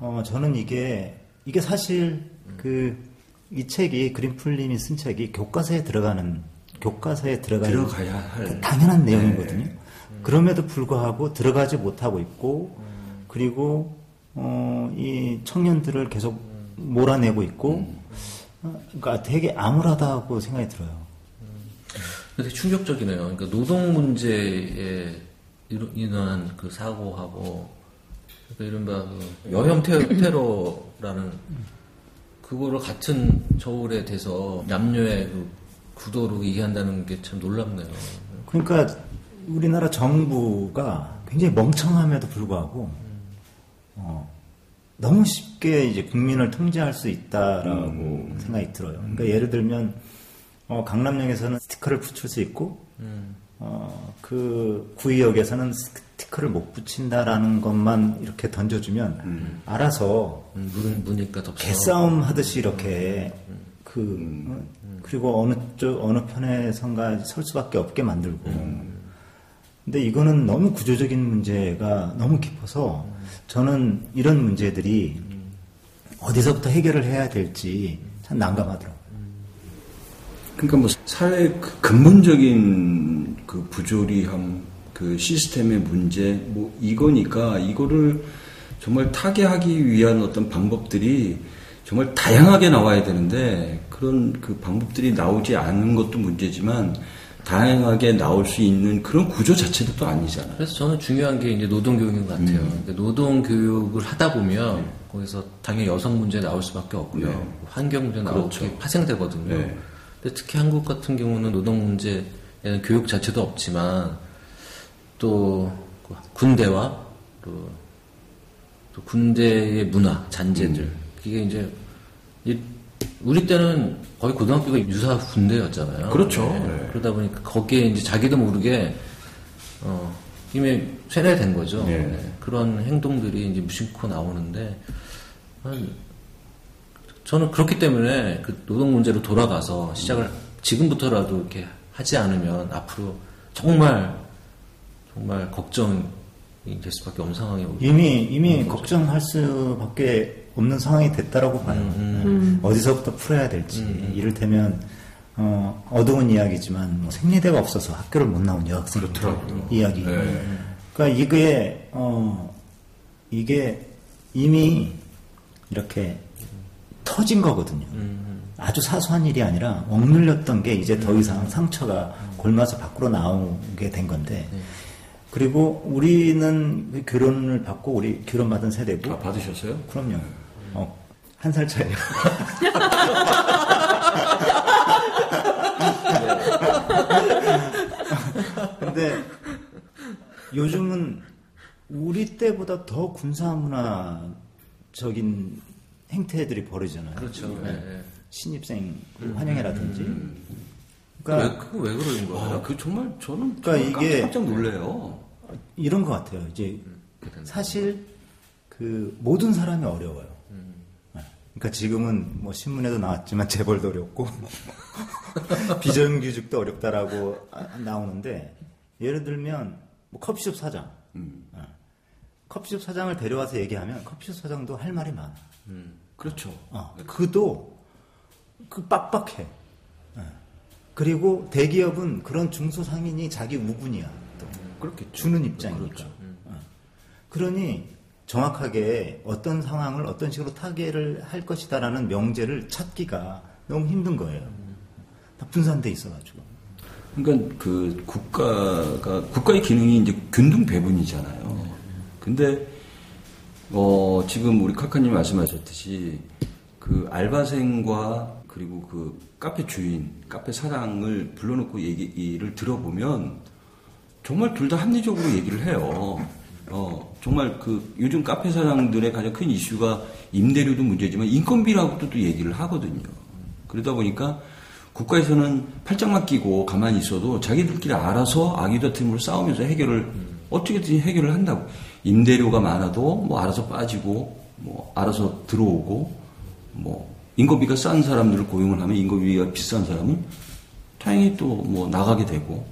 어, 저는 이게 이게 사실 그 이 책이 그린풀님이 쓴 책이 교과서에 들어가는 교과서에 들어가야, 들어가야 할 당연한 내용이거든요. 그럼에도 불구하고 들어가지 못하고 있고 그리고 어, 이 청년들을 계속 몰아내고 있고 어, 그러니까 되게 암울하다고 생각이 들어요. 되게 충격적이네요. 그러니까 노동 문제에 인한 그 사고하고 그러니까 이른바 그 여혐 테, 테러라는 그거를 같은 저울에 대서 남녀의 그 구도로 얘기한다는 게 참 놀랍네요. 그러니까 우리나라 정부가 굉장히 멍청함에도 불구하고 어, 너무 쉽게 이제 국민을 통제할 수 있다라고 생각이 들어요. 그러니까 예를 들면 어, 강남역에서는 스티커를 붙일 수 있고 어, 그 구의역에서는 스티커를 못 붙인다라는 것만 이렇게 던져주면 알아서 음, 문, 문이니까. 개싸움 하듯이 이렇게 그 어, 그리고 어느 쪽 어느 편에선가 설 수밖에 없게 만들고 근데 이거는 너무 구조적인 문제가 너무 깊어서 저는 이런 문제들이 어디서부터 해결을 해야 될지 참 난감하더라고요. 그러니까 뭐 사회 그 근본적인 그 부조리함, 그 시스템의 문제, 뭐 이거니까 이거를 정말 타개하기 위한 어떤 방법들이 정말 다양하게 나와야 되는데 그런 그 방법들이 나오지 않은 것도 문제지만 다양하게 나올 수 있는 그런 구조 자체도 또 아니잖아요. 그래서 저는 중요한 게 이제 노동 교육인 것 같아요. 그러니까 노동 교육을 하다 보면 거기서 당연히 여성 문제 나올 수밖에 없고요. 네. 환경 문제 나오고 그렇죠. 게 파생되거든요. 네. 근데 특히 한국 같은 경우는 노동 문제에는 교육 자체도 없지만 또그 군대와 또, 또 군대의 문화, 잔재들 이게 이제 이- 우리 때는 거의 고등학교가 유사 군대였잖아요. 그렇죠. 네. 네. 그러다 보니까 거기에 이제 자기도 모르게 어, 이미 세뇌된 거죠. 네. 네. 그런 행동들이 이제 무심코 나오는데 한- 저는 그렇기 때문에 그 노동 문제로 돌아가서 시작을 지금부터라도 이렇게 하지 않으면 앞으로 정말 정말 걱정이 될 수밖에 없는 상황이 오고 이미 이미 걱정할 수밖에 없는 상황이 됐다라고 봐요. 네. 어디서부터 풀어야 될지 이를테면 어, 어두운 이야기지만 뭐 생리대가 없어서 학교를 못 나온 여학생 이야기. 네. 그러니까 이게 어, 이게 이미 이렇게 터진 거거든요. 아주 사소한 일이 아니라 억눌렸던 게 이제 더 이상 상처가 골마서 밖으로 나오게 된 건데. 그리고 우리는 그 결혼을 받고 우리 결혼 받은 세대고 아, 받으셨어요? 그럼요. 어, 한 살 차이요. 근데 요즘은 우리 때보다 더 군사 문화적인 행태들이 벌어지잖아요. 그렇죠. 네. 네. 신입생 환영회라든지. 왜, 그러니까 그거 왜 그러는 거예요? 아, 그 정말 저는 그러니까 정말 이게- 깜짝 놀래요. 이런 것 같아요. 이제 사실 그 모든 사람이 어려워요. 네. 그러니까 지금은 뭐 신문에도 나왔지만 재벌도 어렵고 비정규직도 어렵다라고 아- 나오는데 예를 들면 뭐 커피숍 사장, 네. 커피숍 사장을 데려와서 얘기하면 커피숍 사장도 할 말이 많아. 그렇죠. 어, 그도 그 빡빡해. 예. 그리고 대기업은 그런 중소상인이 자기 우군이야. 또. 그렇겠죠. 주는 입장이니까. 그렇죠. 어. 그러니 정확하게 어떤 상황을 어떤 식으로 타개를 할 것이다라는 명제를 찾기가 너무 힘든 거예요. 다 분산돼 있어가지고. 그러니까 그 국가가 국가의 기능이 이제 균등 배분이잖아요. 근데 어 지금 우리 카카님 말씀하셨듯이 그 알바생과 그리고 그 카페 주인, 카페 사장을 불러놓고 얘기를 들어보면 정말 둘 다 합리적으로 얘기를 해요. 어, 정말 그 요즘 카페 사장들의 가장 큰 이슈가 임대료도 문제지만 인건비라고도 또 얘기를 하거든요. 그러다 보니까 국가에서는 팔짱만 끼고 가만히 있어도 자기들끼리 알아서 아기도 팀으로 싸우면서 해결을 어떻게든 해결을 한다고. 임대료가 많아도 뭐 알아서 빠지고 뭐 알아서 들어오고 뭐 인건비가 싼 사람들을 고용을 하면 인건비가 비싼 사람은 다행히 또 뭐 나가게 되고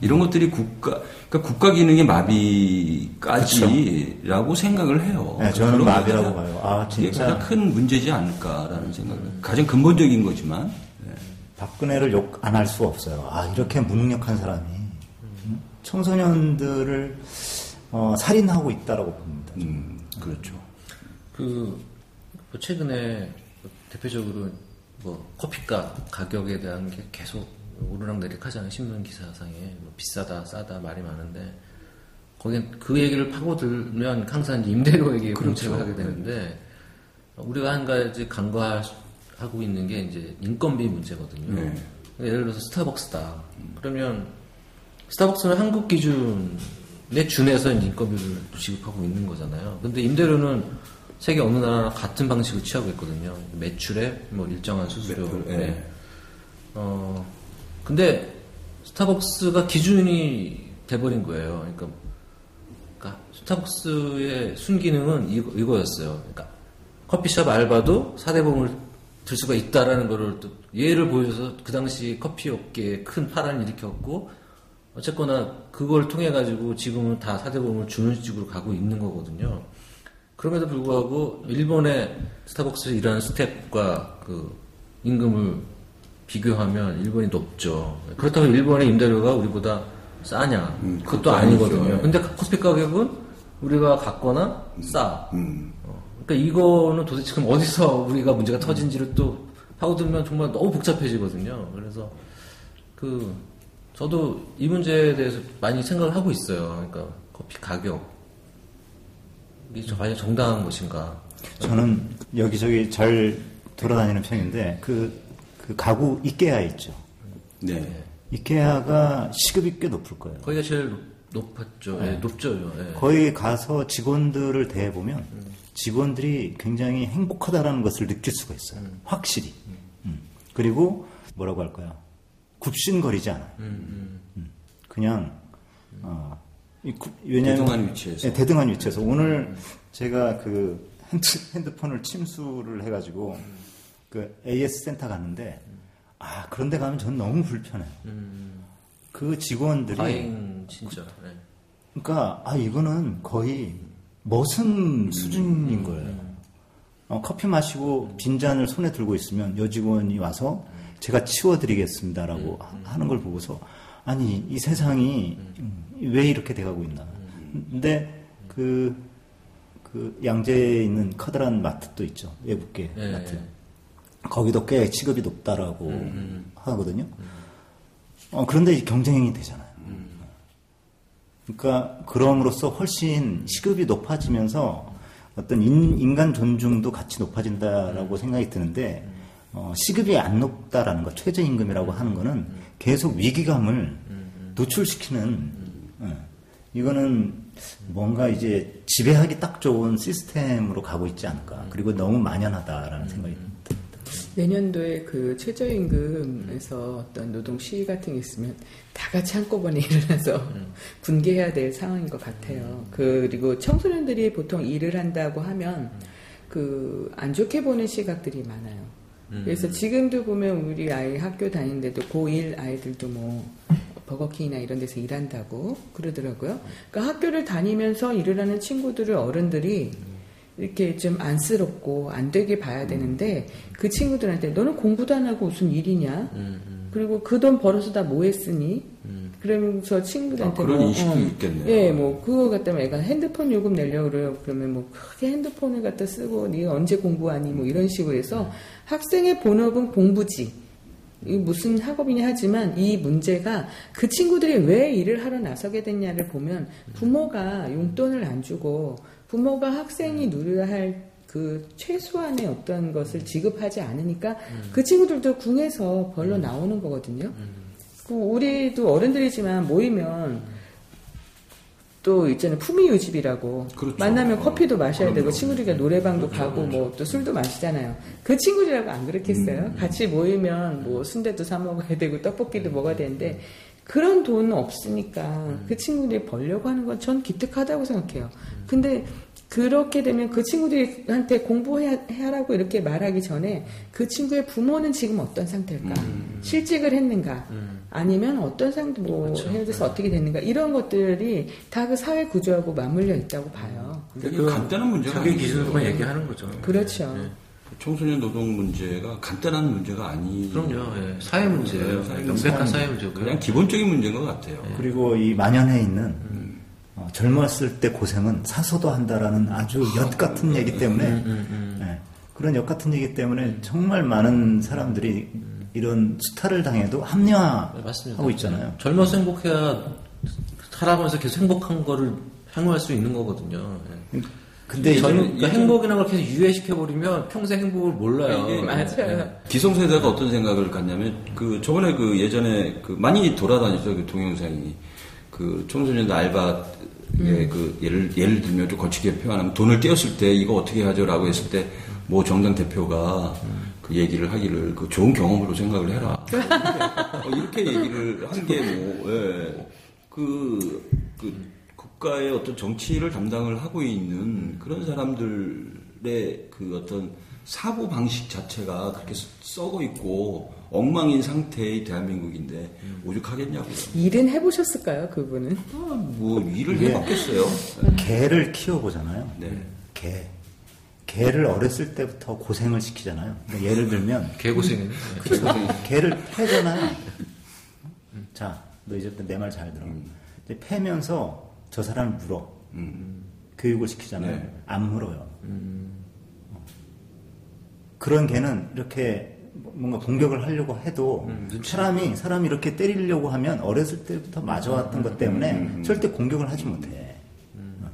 이런 것들이 국가 그러니까 국가 기능의 마비까지라고 생각을 해요. 네, 저는 마비라고 봐요. 아, 이게 진짜. 가장 큰 문제지 않을까라는 생각을 가장 근본적인 거지만 박근혜를 욕 안 할 수가 없어요. 아, 이렇게 무능력한 사람이 음? 청소년들을 어, 살인하고 있다라고 봅니다. 음, 그렇죠. 그, 뭐 최근에 대표적으로 뭐 커피값 가격에 대한 게 계속 오르락내리락 하잖아요. 신문 기사상에. 뭐 비싸다, 싸다 말이 많은데, 거긴 그 얘기를 파고들면 항상 임대료 얘기에 공책을 하게 되는데, 우리가 한 가지 간과하고 있는 게 이제 인건비 문제거든요. 네. 예를 들어서 스타벅스다. 그러면 스타벅스는 한국 기준에 준해서 인건비를 지급하고 있는 거잖아요. 근데 임대료는 세계 어느 나라나 같은 방식을 취하고 있거든요. 매출에 뭐 일정한 수수료. 예. 네. 어, 근데 스타벅스가 기준이 돼버린 거예요. 그러니까, 그러니까 스타벅스의 순기능은 이거, 이거였어요. 그러니까 커피숍 알바도 사대보험을 들 수가 있다라는 거를 또 예를 보여줘서 그 당시 커피 업계에 큰 파란을 일으켰고 어쨌거나 그걸 통해 가지고 지금은 다 사대보험을 주는 식으로 가고 있는 거거든요. 그럼에도 불구하고 일본의 스타벅스에서 일하는 스텝과 그 임금을 비교하면 일본이 높죠. 그렇다고 일본의 임대료가 우리보다 싸냐? 음, 그것도 아니거든요. 아니죠. 근데 커피 가격은 우리가 같거나 싸. 음, 어, 그러니까 이거는 도대체 그럼 어디서 우리가 문제가 터진지를 또 파고들면 정말 너무 복잡해지거든요. 그래서 그 저도 이 문제에 대해서 많이 생각을 하고 있어요. 그러니까 커피 가격 이게 과연 정당한 것인가? 저는 여기저기 잘 돌아다니는 편인데 그, 그 가구 이케아 있죠. 네. 이케아가 시급이 꽤 높을 거예요. 거기가 제일 높, 높았죠. 예, 높죠. 예. 거기 가서 직원들을 대해보면 직원들이 굉장히 행복하다라는 것을 느낄 수가 있어요. 확실히. 음. 그리고 뭐라고 할까요? 굽신거리지 않아요. 음. 그냥 어, 왜냐하면 대등한 위치에서. 네, 대등한 위치에서 오늘 제가 그 핸드, 핸드폰을 침수를 해가지고 그 AS 센터 갔는데 아 그런데 가면 전 너무 불편해요. 그 직원들이 다행 진짜. 예. 그러니까 아 이거는 거의 머슴 수준인 거예요. 어, 커피 마시고 빈 잔을 손에 들고 있으면 여직원이 와서 제가 치워드리겠습니다라고 하- 하는 걸 보고서 아니 이 세상이 음, 왜 이렇게 돼가고 있나. 근데 그, 그 양재에 있는 커다란 마트도 있죠 외국계 예, 마트. 예. 거기도 꽤 취급이 높다라고 하거든요. 어, 그런데 이 경쟁이 되잖아요. 그러니까 그럼으로써 훨씬 시급이 높아지면서 어떤 인, 간 존중도 같이 높아진다라고 생각이 드는데 어, 시급이 안 높다라는 것 최저임금이라고 하는 거는 계속 위기감을 노출시키는 예. 이거는 뭔가 이제 지배하기 딱 좋은 시스템으로 가고 있지 않을까 그리고 너무 만연하다라는 생각이 듭니다. 내년도에 그 최저임금에서 어떤 노동 시위 같은 게 있으면 다 같이 한꺼번에 일어나서 분개해야 될 상황인 것 같아요. 그리고 청소년들이 보통 일을 한다고 하면 그 안 좋게 보는 시각들이 많아요. 그래서 지금도 보면 우리 아이 학교 다니는데도 고1 아이들도 뭐 버거킹이나 이런 데서 일한다고 그러더라고요. 그러니까 학교를 다니면서 일을 하는 친구들을 어른들이 이렇게 좀 안쓰럽고 안 되게 봐야 되는데 그 친구들한테 너는 공부도 안 하고 무슨 일이냐? 그리고 그 돈 벌어서 다 뭐 했으니? 그러면서 친구들한테 아, 그런 뭐, 인식도 있겠네요. 예, 뭐 그거 갖다 가 애가 핸드폰 요금 내려고 그래요. 그러면 뭐 크게 핸드폰을 갖다 쓰고 네가 언제 공부하니? 뭐 이런 식으로 해서 학생의 본업은 공부지. 이 무슨 학업이냐 하지만 이 문제가 그 친구들이 왜 일을 하러 나서게 됐냐를 보면 부모가 용돈을 안 주고 부모가 학생이 누려야 할 그 최소한의 어떤 것을 지급하지 않으니까 그 친구들도 궁에서 벌러 나오는 거거든요. 그 우리도 어른들이지만 모이면 또 있잖아요 품위 유집이라고 그렇죠. 만나면 커피도 마셔야 되고. 친구들과 노래방도 가고 뭐 또 술도 마시잖아요. 그 친구들하고 안 그렇겠어요? 음. 같이 모이면 뭐 순대도 사 먹어야 되고 떡볶이도 먹어야 되는데 그런 돈 없으니까 그 친구들이 벌려고 하는 건 전 기특하다고 생각해요. 근데 그렇게 되면 그 친구들한테 공부해라고 이렇게 말하기 전에 그 친구의 부모는 지금 어떤 상태일까? 실직을 했는가? 아니면 어떤 상태, 뭐, 헤어져서 어떻게 됐는가? 이런 것들이 다 그 사회 구조하고 맞물려 있다고 봐요. 근데 이게 간단한 문제가 자기 아니죠. 기준으로만 얘기하는 거죠. 그렇죠. 네. 청소년 노동 문제가 간단한 문제가 아니. 그럼요. 예. 사회 문제예요. 네, 사회 명백한 사회 문제고요. 그냥 기본적인 문제인 것 같아요. 그리고 이 만연해 있는 어, 젊었을 때 고생은 사소도 한다라는 아주 엿 같은 얘기 때문에 네, 그런 엿 같은 얘기 때문에 정말 많은 사람들이 이런 수탈을 당해도 네, 합리화하고. 있잖아요. 젊어서 행복해야 살아가면서 계속 행복한 거를 향유할 수 있는 거거든요. 예. 근데 젊, 이거는 그러니까 행복이라는 걸 계속 유예시켜버리면 평생 행복을 몰라요. 이게 맞아요. 기성세대가 어떤 생각을 갖냐면 그 저번에 그 예전에 그 많이 돌아다녔죠 그 동영상이. 그 청소년들 알바 예, 그 예를 예를 들면 좀 거치게 표현하면 돈을 떼었을 때 이거 어떻게 하죠 라고 했을 때 뭐 정당 대표가 그 얘기를 하기를 그 좋은 경험으로 생각을 해라. 어, 이렇게 얘기를 한 게뭐그 그 국가의 어떤 정치를 담당을 하고 있는 그런 사람들의 그 어떤 사고 방식 자체가 그렇게 썩어 있고 엉망인 상태의 대한민국인데 오죽하겠냐고요. 일은 해보셨을까요, 그분은? 아, 뭐 일을 이게- 해봤겠어요. 개를 키워보잖아요. 네. 개. 개를 어렸을 때부터 고생을 시키잖아요. 그러니까 예를 들면 개고생이네. 개를 패잖아요. 자, 너 이제 내말 잘 들어. 이제 패면서 저 사람을 물어. 교육을 시키잖아요. 네. 안 물어요. 어. 그런 개는 이렇게 뭔가 공격을 하려고 해도 사람이 사람이 이렇게 때리려고 하면 어렸을 때부터 맞아왔던 것 때문에 절대 공격을 하지 못해. 어.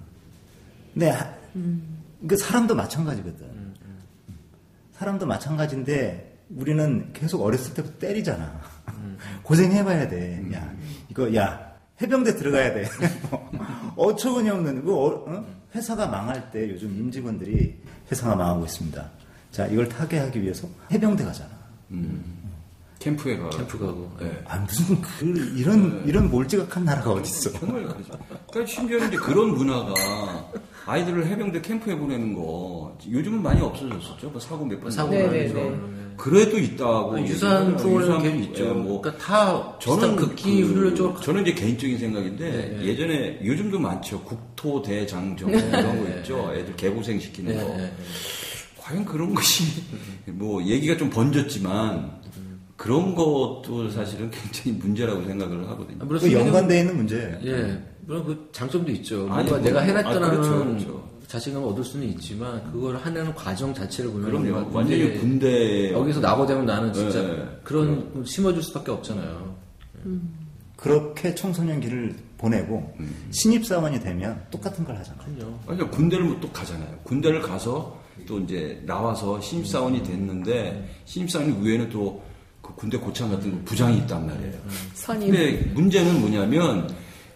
근데 하- 그 사람도 마찬가지거든. 사람도 마찬가지인데 우리는 계속 어렸을 때부터 때리잖아. 고생해봐야 돼. 야 이거 야 해병대 들어가야 돼. 어처구니 없는 그 어- 어? 회사가 망할 때 요즘 임직원들이 회사가 망하고 있습니다. 자 이걸 타개하기 위해서 해병대 가잖아. 캠프에 가. 캠프 가고. 예. 아 무슨 그 이런 이런 몰지각한 나라가 어디 있어? 정말 그러죠. 그러니까 심지어는 이제 그런 문화가 아이들을 해병대 캠프에 보내는 거 요즘은 많이 없어졌었죠. 뭐 사고 몇 번 사고 네, 나죠. 네, 네. 그래도 있다고 유산 프로그램 유산 예, 있죠. 뭐 그러니까 다 저는 저는 극기 그- 쪽으로 저는 이제 개인적인 생각인데 네, 예전에 요즘도 많죠. 국토대장정 이런 거 있죠. 애들 개고생 시키는 네, 거. 네, 네. 과연 그런 것이 뭐 얘기가 좀 번졌지만 그런 것도 사실은 굉장히 문제라고 생각을 하거든요. 아, 그 연관되어 있는 문제예요. 예, 물론 그 장점도 있죠. 아니, 뭔가 뭐, 내가 아, 해냈다는 그렇죠, 그렇죠. 자신감을 얻을 수는 있지만 그걸 하는 과정 자체를 보면 그럼요. 완전히 군대 여기서 나고되면 나는 진짜 네. 그런 심어줄 수밖에 없잖아요. 그렇게 청소년기를 보내고 신입 사원이 되면 똑같은 걸 하잖아. 그럼요. 그러니까 군대를 뭐 또 가잖아요. 군대를 가서 또 이제 나와서 신입 사원이 됐는데 신입 사원 위에는 또 그 군대 고참 같은 거 부장이 있단 말이에요. 선임. 근데 문제는 뭐냐면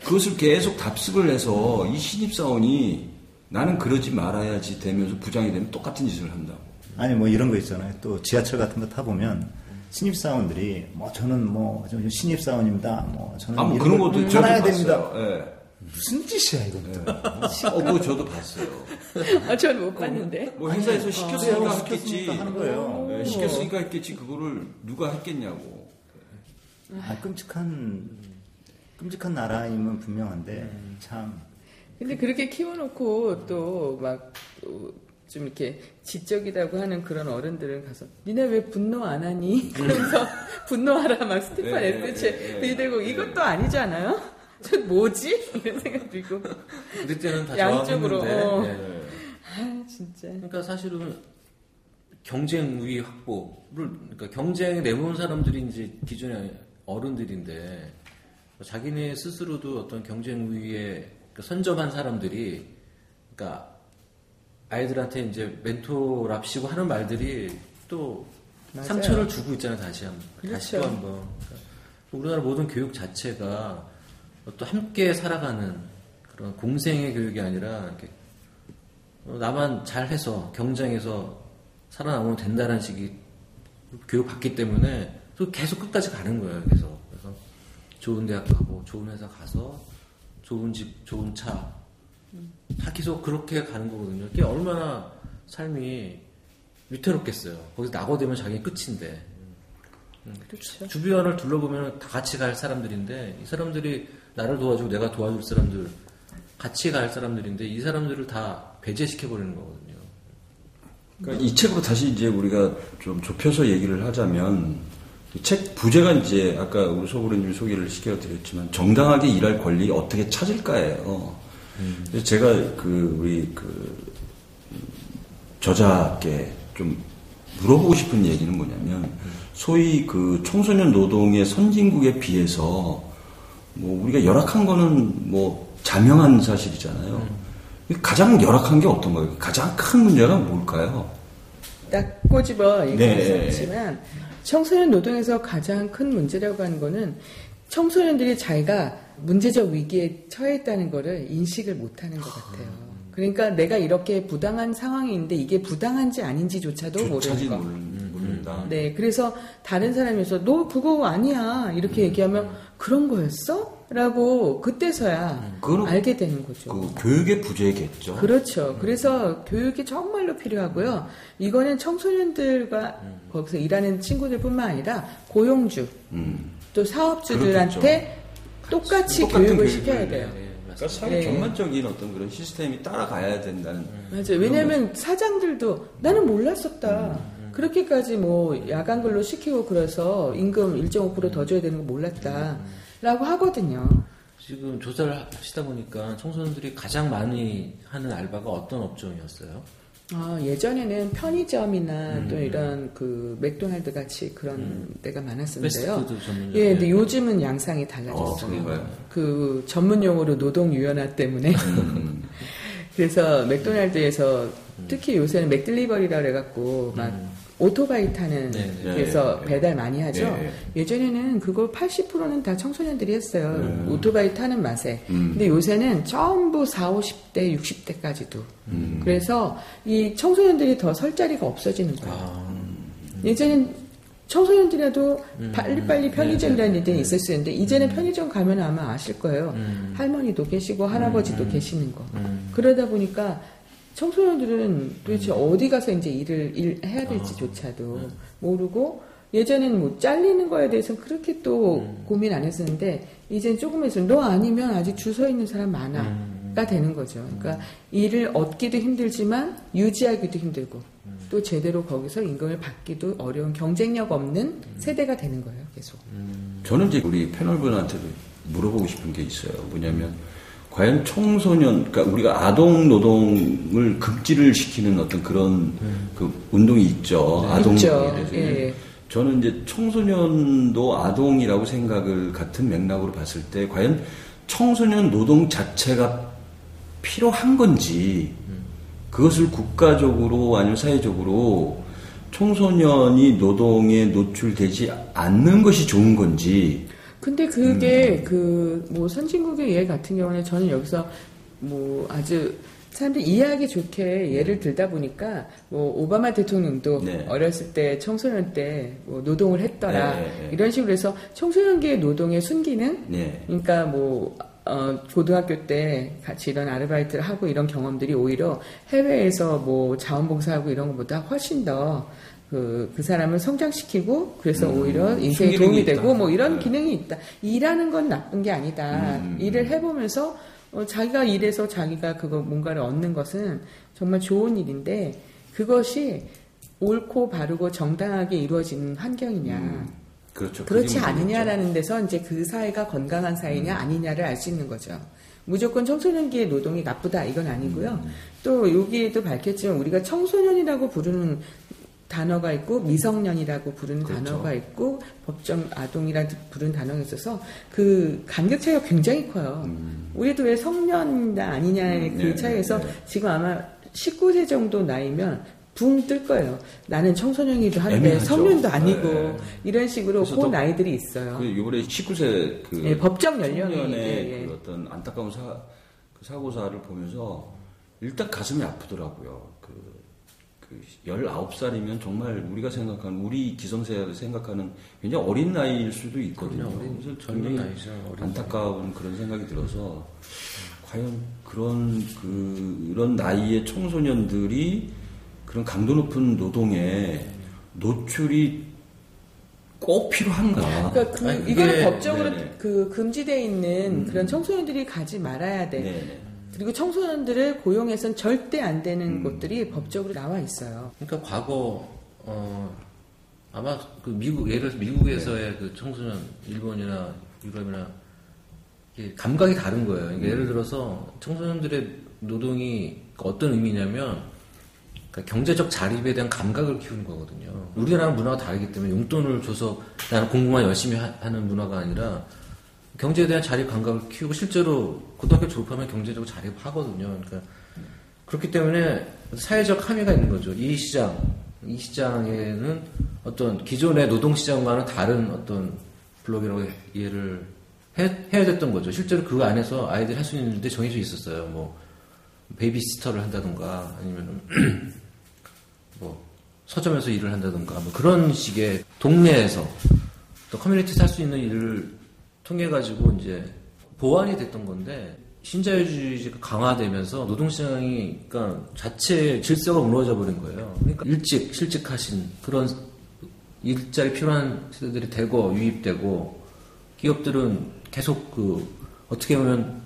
그것을 계속 답습을 해서 이 신입 사원이 나는 그러지 말아야지 되면서 부장이 되면 똑같은 짓을 한다고. 아니 뭐 이런 거 있잖아요. 또 지하철 같은 거 타 보면 신입 사원들이 뭐 저는 뭐저 신입 사원입니다. 뭐 저는 아, 뭐 이런 그런 걸 것도 봤어요. 됩니다. 예. 무슨 짓이야 이건 또. 어, 그거 저도 봤어요. 아, 전 못 봤는데. 뭐 회사에서 시켰으니까 어, 했겠지. 하는 거예요. 예, 시켰으니까 했겠지. 그거를 누가 했겠냐고. 아, 끔찍한 끔찍한 나라임은 분명한데 참 근데 그렇게 키워놓고 또 막 좀 이렇게 지적이라고 하는 그런 어른들은 가서 니네 왜 분노 안 하니? 그러면서 분노하라 막 스티판 네, 에스체 네, 네. 들이대고 이것도 아니지 않아요? 저 뭐지? 이런 생각 들고 우리 때는 다 양쪽으로. 어. 예. 아 진짜 그러니까 사실은 경쟁 우위 확보를 그러니까 경쟁에 내모은 사람들이 이제 기존의 어른들인데 자기네 스스로도 어떤 경쟁 우위에 그 선점한 사람들이 그러니까 아이들한테 이제 멘토랍시고 하는 말들이 또 맞아요. 상처를 주고 있잖아요 다시 한번 다시 또 그렇죠. 한번 그러니까 우리나라 모든 교육 자체가 또 함께 살아가는 그런 공생의 교육이 아니라 이렇게 어, 나만 잘해서 경쟁해서 살아남으면 된다는 식이 교육 받기 때문에 또 계속 끝까지 가는 거예요. 계속 그래서 좋은 대학 가고 좋은 회사 가서 좋은 집, 좋은 차, 다 계속 그렇게 가는 거거든요. 그게 얼마나 삶이 위태롭겠어요. 거기서 낙오되면 자기 끝인데. 그렇죠. 주변을 둘러보면 다 같이 갈 사람들인데 이 사람들이 나를 도와주고 내가 도와줄 사람들 같이 갈 사람들인데 이 사람들을 다 배제시켜 버리는 거거든요. 그러니까 이 책으로 다시 이제 우리가 좀 좁혀서 얘기를 하자면 이 책 부제가 이제 아까 우리 소부르님이 소개를 시켜드렸지만 정당하게 일할 권리 어떻게 찾을까예요. 그래서 제가 그 우리 그 저자께 좀 물어보고 싶은 얘기는 뭐냐면 소위 그 청소년 노동의 선진국에 비해서 뭐 우리가 열악한 거는 뭐 자명한 사실이잖아요. 가장 열악한 게 어떤 거예요? 가장 큰 문제가 뭘까요? 딱 꼬집어 수 네. 청소년 노동에서 가장 큰 문제라고 하는 거는 청소년들이 자기가 문제적 위기에 처해 있다는 거를 인식을 못하는 것 같아요. 그러니까 내가 이렇게 부당한 상황이 있는데 이게 부당한지 아닌지조차도 모르는 거. 모른다. 네, 그래서 다른 사람에서 너 그거 아니야 이렇게 얘기하면 그런 거였어? 라고 그때서야 그거는 알게 되는 거죠. 그 교육의 부재겠죠. 그렇죠. 그래서 교육이 정말로 필요하고요. 이거는 청소년들과 거기서 일하는 친구들뿐만 아니라 고용주 음. 또 사업주들한테 똑같이 똑같은 교육을 교육을, 시켜야 네, 돼요. 네, 그러니까. 사회 네. 전반적인 어떤 그런 시스템이 따라가야 된다는. 맞아요. 왜냐하면 사장들도 나는 몰랐었다. 그렇게까지 뭐 야간 근로 시키고 그래서 임금 1.5%더 줘야 되는 거 몰랐다. 라고 하거든요. 지금 조사를 하시다 보니까 청소년들이 가장 많이 하는 알바가 어떤 업종이었어요? 아, 예전에는 편의점이나 음. 또 이런 그 맥도날드 같이 그런 데가 많았었는데요. 예, 근데 요즘은 양상이 어, 달라졌어요. 그런가요? 그 전문 용어로 노동 유연화 때문에 음. 그래서 맥도날드에서 특히 요새는 맥딜리버리라 그래갖고 막 오토바이 타는 네, 네. 데서 네, 네. 배달 많이 하죠. 네. 예전에는 그거 80%는 다 청소년들이 했어요. 네. 오토바이 타는 맛에. 음. 근데 요새는 전부 4, 50대, 60대까지도. 음. 그래서 이 청소년들이 더 설 자리가 없어지는 거예요. 아, 예전엔 청소년들이라도 음. 빨리빨리 편의점이라는 네, 일들이 있었었는데 이제는 편의점 가면 아마 아실 거예요. 음. 할머니도 계시고 할아버지도 계시는 거. 음. 그러다 보니까 청소년들은 도대체 어디 가서 이제 일을 일 해야 될지조차도 모르고 예전에는 뭐 잘리는 거에 대해서는 그렇게 또 고민 안 했었는데 이제는 조금 있으면 너 아니면 아직 줄 서 있는 사람 많아가 되는 거죠. 그러니까 일을 얻기도 힘들지만 유지하기도 힘들고 또 제대로 거기서 임금을 받기도 어려운 경쟁력 없는 세대가 되는 거예요. 계속. 저는 이제 우리 패널분한테도 물어보고 싶은 게 있어요. 뭐냐면 과연 청소년, 그러니까 우리가 아동 노동을 급지를 시키는 어떤 그런 그 운동이 있죠. 아동 있죠. 대해서. 예. 저는 이제 청소년도 아동이라고 생각을 같은 맥락으로 봤을 때 과연 청소년 노동 자체가 필요한 건지 그것을 국가적으로 아니면 사회적으로 청소년이 노동에 노출되지 않는 것이 좋은 건지 근데 그게 그뭐 선진국의 예 같은 경우는 저는 여기서 뭐 아주 사람들이 이해하기 좋게 예를 들다 보니까 뭐 오바마 대통령도 네. 어렸을 때 청소년 때 뭐 노동을 했더라 네, 네, 네. 이런 식으로 해서 청소년기의 노동의 순기능 네. 그러니까 뭐 어, 고등학교 때 같이 이런 아르바이트를 하고 이런 경험들이 오히려 해외에서 뭐 자원봉사하고 이런 것보다 훨씬 더 그, 그 사람을 성장시키고, 그래서 음, 오히려 인생에 도움이 있다. 되고, 뭐 이런 네. 기능이 있다. 일하는 건 나쁜 게 아니다. 음, 음, 일을 해보면서, 어, 자기가 일해서 자기가 그거 뭔가를 얻는 것은 정말 좋은 일인데, 그것이 옳고 바르고 정당하게 이루어지는 환경이냐. 그렇죠. 그렇지 그게 문제겠죠. 않느냐라는 데서 이제 그 사회가 건강한 사회냐 아니냐를 알 수 있는 거죠. 무조건 청소년기의 노동이 나쁘다 이건 아니고요. 또 여기에도 밝혔지만 우리가 청소년이라고 부르는 단어가 있고 미성년이라고 부르는 그렇죠. 단어가 있고 법정 아동이라고 부르는 단어가 있어서 그 간격 차이가 굉장히 커요. 우리도 왜 성년이냐 아니냐의 음, 그 네, 차이에서 네. 지금 아마 19세 정도 나이면 붕 뜰 거예요. 나는 청소년이기도 한데 애매하죠. 성년도 아니고 네. 이런 식으로 그또 나이들이 있어요. 그 이번에 19세 그 예, 법정 연령이 청년의 예, 예. 그 어떤 안타까운 사 그 사고사를 보면서 일단 가슴이 아프더라고요. 그, 그 19살이면 정말 우리가 생각하는, 우리 기성세대가 생각하는 굉장히 어린 나이일 수도 있거든요. 어린, 그래서 젊은 굉장히 나이죠, 어린 안타까운 그런 생각이 들어서 과연 그런 그 이런 나이의 청소년들이 그런 강도 높은 노동에 노출이 꼭 필요한가? 그러니까 그, 아니, 이거는 법적으로 네네. 그 금지돼 있는 그런 청소년들이 가지 말아야 돼. 네. 그리고 청소년들을 고용해서는 절대 안 되는 음. 곳들이 법적으로 나와 있어요. 그러니까 과거 어 아마 그 미국 예를 들어서 미국에서의 네. 그 청소년 일본이나 유럽이나 감각이 다른 거예요. 그러니까 예를 들어서 청소년들의 노동이 어떤 의미냐면 그러니까 경제적 자립에 대한 감각을 키우는 거거든요. 우리나라 문화가 다르기 때문에 용돈을 줘서 나는 공부만 열심히 하, 는 문화가 아니라 경제에 대한 자립 감각을 키우고 실제로 고등학교 졸업하면 경제적으로 자립하거든요. 그러니까 그렇기 때문에 사회적 함의가 있는 거죠. 이 시장, 이 시장에는 어떤 기존의 노동시장과는 다른 어떤 블록이라고 이해를 해, 해야 됐던 거죠. 실제로 그 안에서 아이들이 할 수 있는 일들이 정해져 있었어요. 뭐, 베이비시터를 한다던가, 아니면 뭐, 서점에서 일을 한다던가, 뭐 그런 식의 동네에서 또 커뮤니티에서 할 수 있는 일을 통해 가지고 이제 보완이 됐던 건데, 신자유주의가 강화되면서 노동시장이, 그러니까 자체 질서가 무너져 버린 거예요. 그러니까 일찍, 실직하신 그런 일자리 필요한 세대들이 대거 유입되고, 기업들은 계속 그, 어떻게 보면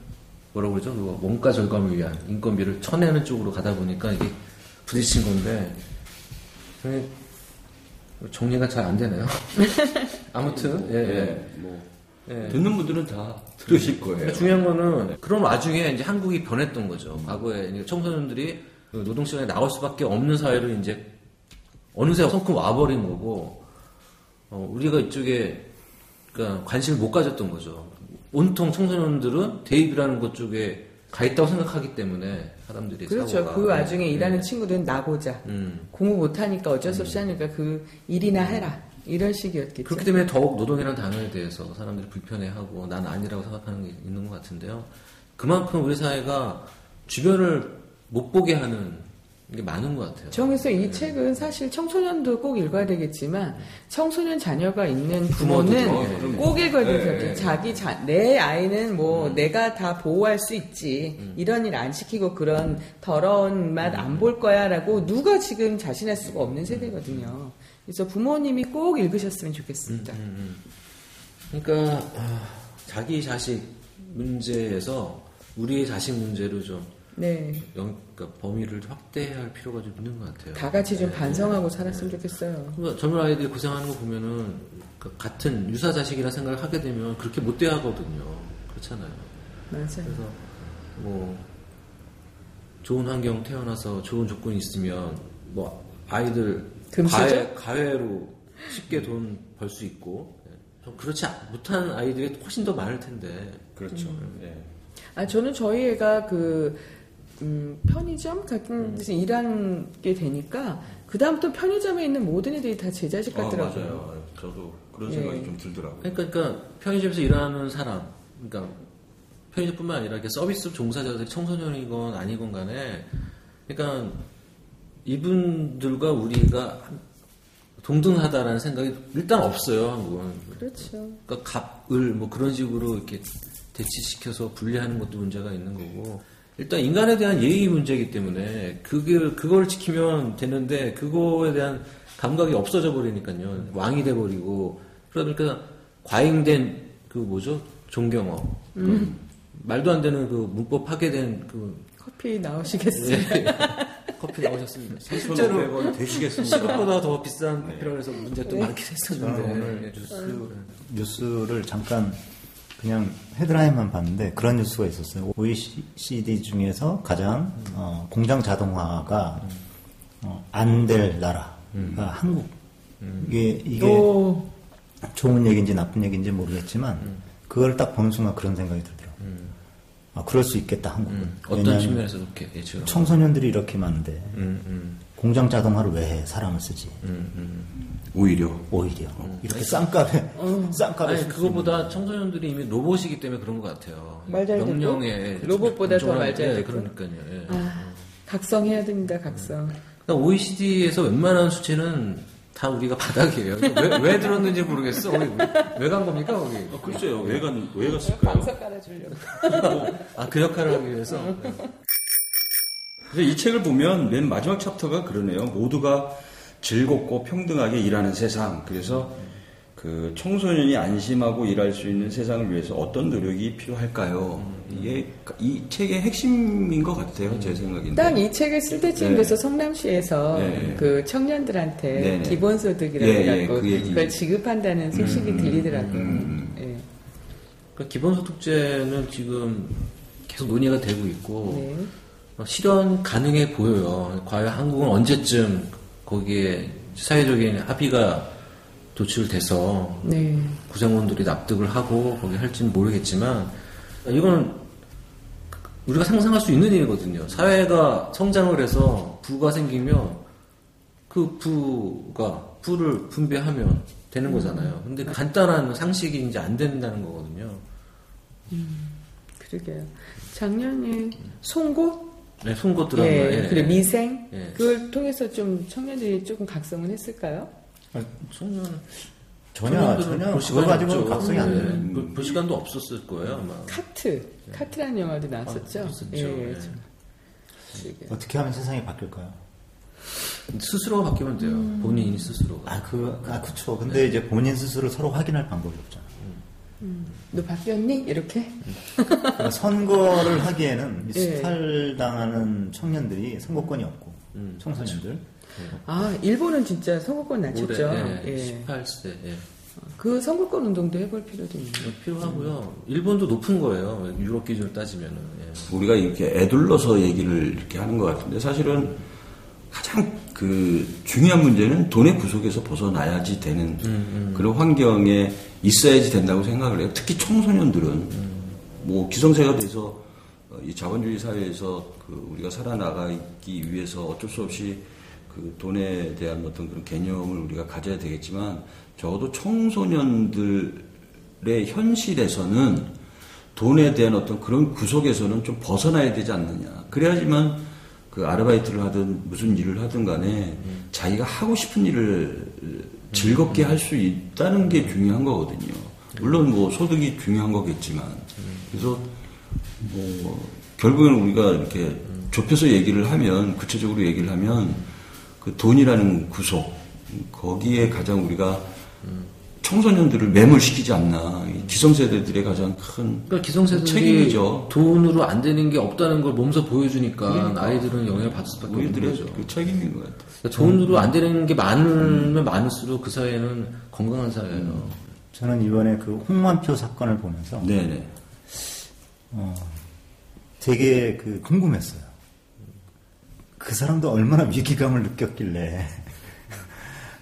뭐라고 그러죠? 그 원가 절감을 위한 인건비를 쳐내는 쪽으로 가다 보니까 이게 부딪힌 건데, 정리가 잘 안 되네요. 아무튼, 예, 예. 네, 예. 듣는 분들은 다 들으실 거예요. 그러니까 중요한 거는 그런 와중에 이제 한국이 변했던 거죠. 과거에 청소년들이 그 노동시장에 나올 수밖에 없는 사회로 이제 어느새 성큼 와버린 거고, 어, 우리가 이쪽에 그러니까 관심을 못 가졌던 거죠. 온통 청소년들은 대입이라는 것 쪽에 가 있다고 생각하기 때문에 사람들이 그렇죠. 사고가. 그 와중에 네. 일하는 친구들은 나고자. 음. 공부 못하니까 어쩔 수 없이 하니까 그 일이나 해라. 이런 식이었겠죠. 그렇기 때문에 더욱 노동이라는 단어에 대해서 사람들이 불편해하고 난 아니라고 생각하는 게 있는 것 같은데요. 그만큼 우리 사회가 주변을 못 보게 하는 게 많은 것 같아요. 정에서 네. 이 책은 사실 청소년도 꼭 읽어야 되겠지만 청소년 자녀가 있는 부모도 부모는 좀, 꼭 읽어야 네, 되죠. 네. 자기 자, 내 아이는 뭐 음. 내가 다 보호할 수 있지. 이런 일 안 시키고 그런 더러운 맛 안 볼 거야라고 누가 지금 자신할 수가 없는 세대거든요. 그래서 부모님이 꼭 읽으셨으면 좋겠습니다. 음, 그러니까 아, 자기 자식 문제에서 우리의 자식 문제로 좀 네. 영, 그러니까 범위를 확대할 필요가 좀 있는 것 같아요. 다 같이 좀 네. 반성하고 살았으면 좋겠어요. 그러니까 젊은 아이들이 고생하는 거 보면은 그 같은 유사 자식이라 생각을 하게 되면 그렇게 못 돼야 하거든요. 그렇잖아요. 맞아요. 그래서 뭐 좋은 환경 태어나서 좋은 조건이 있으면 뭐 아이들 금수저? 가해, 가해로 쉽게 돈 벌 수 있고 예. 좀 그렇지 못한 아이들이 훨씬 더 많을 텐데 그렇죠. 음. 예. 아, 저는 저희 애가 그, 음, 편의점 같은 데서 일하게 되니까, 그 다음부터 편의점에 있는 모든 애들이 다 제 자식 아, 같더라고요. 맞아요. 저도 그런 예. 생각이 좀 들더라고요. 그러니까, 그러니까 편의점에서 일하는 사람 그러니까 편의점뿐만 아니라 이렇게 서비스 종사자들이 청소년이건 아니건 간에 그러니까 이분들과 우리가 동등하다라는 생각이 일단 없어요 한국은. 그렇죠. 그러니까 갑을 뭐 그런 식으로 이렇게 대치시켜서 분리하는 것도 문제가 있는 거고. 일단 인간에 대한 예의 문제이기 때문에 그게 그걸 지키면 되는데 그거에 대한 감각이 없어져 버리니까요. 왕이 돼 버리고. 그러니까 과잉된 그 뭐죠? 존경어. 그 말도 안 되는 그 문법 파괴된 그 커피 나오시겠어요? 예. 커피 나오셨습니다. 3,500원 되시겠습니다. 시급보다 더 비싼 커피라고 해서 문제도 많긴 했었는데 오늘 예. 뉴스, 뉴스를 잠깐 그냥 헤드라인만 봤는데 그런 뉴스가 있었어요. OECD 중에서 가장 어, 공장 자동화가 어, 안될 나라가 한국. 이게 이게 오, 좋은 얘기인지 나쁜 얘기인지 모르겠지만 그걸 딱 보는 순간 그런 생각이 들더라고요. 아 그럴 수 있겠다 한국은. 음, 어떤 왜냐하면 측면에서 그렇게 예측을. 청소년들이 이렇게 많은데 음, 음. 공장 자동화를 왜 해? 사람을 쓰지. 오히려 오히려 이렇게 쌍값에 쌍값에 아니 그거보다 청소년들이 이미 로봇이기 때문에 그런 것 같아요. 말잘? 명령에 로봇보다 더 말잘 예, 듣고? 그러니까요. 예. 아, 각성해야 됩니다, 각성. 그러니까 OECD에서 웬만한 수치는 다 우리가 바닥이에요. 왜, 왜 들었는지 모르겠어. 왜 간 겁니까 거기? 글쎄요 왜 간 왜 갔을까요? 방석 깔아주려고. 아 그 역할을 하기 위해서. 그래서 이 책을 보면 맨 마지막 챕터가 그러네요. 모두가 즐겁고 평등하게 일하는 세상. 그래서 그 청소년이 안심하고 일할 수 있는 세상을 위해서 어떤 노력이 필요할까요? 이게 이 책의 핵심인 것 같아요. 제 생각인데. 딱 이 책을 쓸 때쯤 네. 돼서 성남시에서 네. 그 청년들한테 네, 네. 기본소득이라고 해갖고 그 얘기. 그걸 지급한다는 소식이 들리더라고요. 음. 예. 그러니까 기본소득제는 지금 계속 논의가 되고 있고 네. 어, 실현 가능해 보여요. 과연 한국은 언제쯤 거기에 사회적인 합의가 도출돼서 네. 구성원들이 납득을 하고 거기 할지는 모르겠지만 이거는 우리가 상상할 수 있는 일이거든요. 사회가 성장을 해서 부가 생기면 그 부가 부를 분배하면 되는 거잖아요. 근데 그 간단한 상식이 이제 안 된다는 거거든요. 그러게요. 작년에 송곳? 네, 송곳 드라마. 예, 예. 그리고 미생? 예. 그걸 통해서 좀 청년들이 조금 각성을 했을까요? 청년 전혀 전혀 볼 그거 가지고. 각성이 안 예, 돼요. 볼- 볼 시간도 없었을 거예요 아마. 카트. 카트라는 영화도 나왔었죠? 아, 있었죠. 예. 예. 저- 그러게요. 어떻게 하면 세상이 바뀔까요? 스스로가 바뀌면 돼요. 음. 본인이 스스로가. 아, 그, 아, 그쵸. 근데 이제 본인 스스로 서로 확인할 방법이 없잖아. 너 바뀌었니? 이렇게? 그러니까 선거를 하기에는 이 예. 수탈당하는 청년들이 선거권이 없고, 음, 청소년들. 아, 일본은 진짜 선거권 낮췄죠. 올해 예, 예. 18세 예. 그 선거권 운동도 해볼 필요도 있네요. 필요하고요. 일본도 높은 거예요. 유럽 기준으로 따지면은. 예. 우리가 이렇게 애둘러서 얘기를 이렇게 하는 것 같은데 사실은 가장 그 중요한 문제는 돈의 구속에서 벗어나야지 되는 그런 환경에 있어야지 된다고 생각을 해요. 특히 청소년들은 뭐 기성세가 돼서 어, 이 자본주의 사회에서 그 우리가 살아나가기 위해서 어쩔 수 없이 그 돈에 대한 어떤 그런 개념을 우리가 가져야 되겠지만 적어도 청소년들의 현실에서는 돈에 대한 어떤 그런 구속에서는 좀 벗어나야 되지 않느냐. 그래야지만 그 아르바이트를 하든 무슨 일을 하든 간에 자기가 하고 싶은 일을 즐겁게 할 수 있다는 게 중요한 거거든요. 물론 뭐 소득이 중요한 거겠지만. 그래서 뭐 결국에는 우리가 이렇게 좁혀서 얘기를 하면 구체적으로 얘기를 하면 그 돈이라는 구속 거기에 가장 우리가 청소년들을 매몰시키지 않나 이 기성세대들의 가장 큰 그러니까 기성세대들이 책임이죠. 돈으로 안 되는 게 없다는 걸 몸소 보여주니까 아이들은 영향을 받을 수밖에 없는 거죠. 그 책임인 것 같아요. 그러니까 돈으로 안 되는 게 많으면 많을수록 그 사회는 건강한 사회예요. 저는 이번에 그 홍만표 사건을 보면서 네네. 어, 되게 그 궁금했어요. 그 사람도 얼마나 위기감을 느꼈길래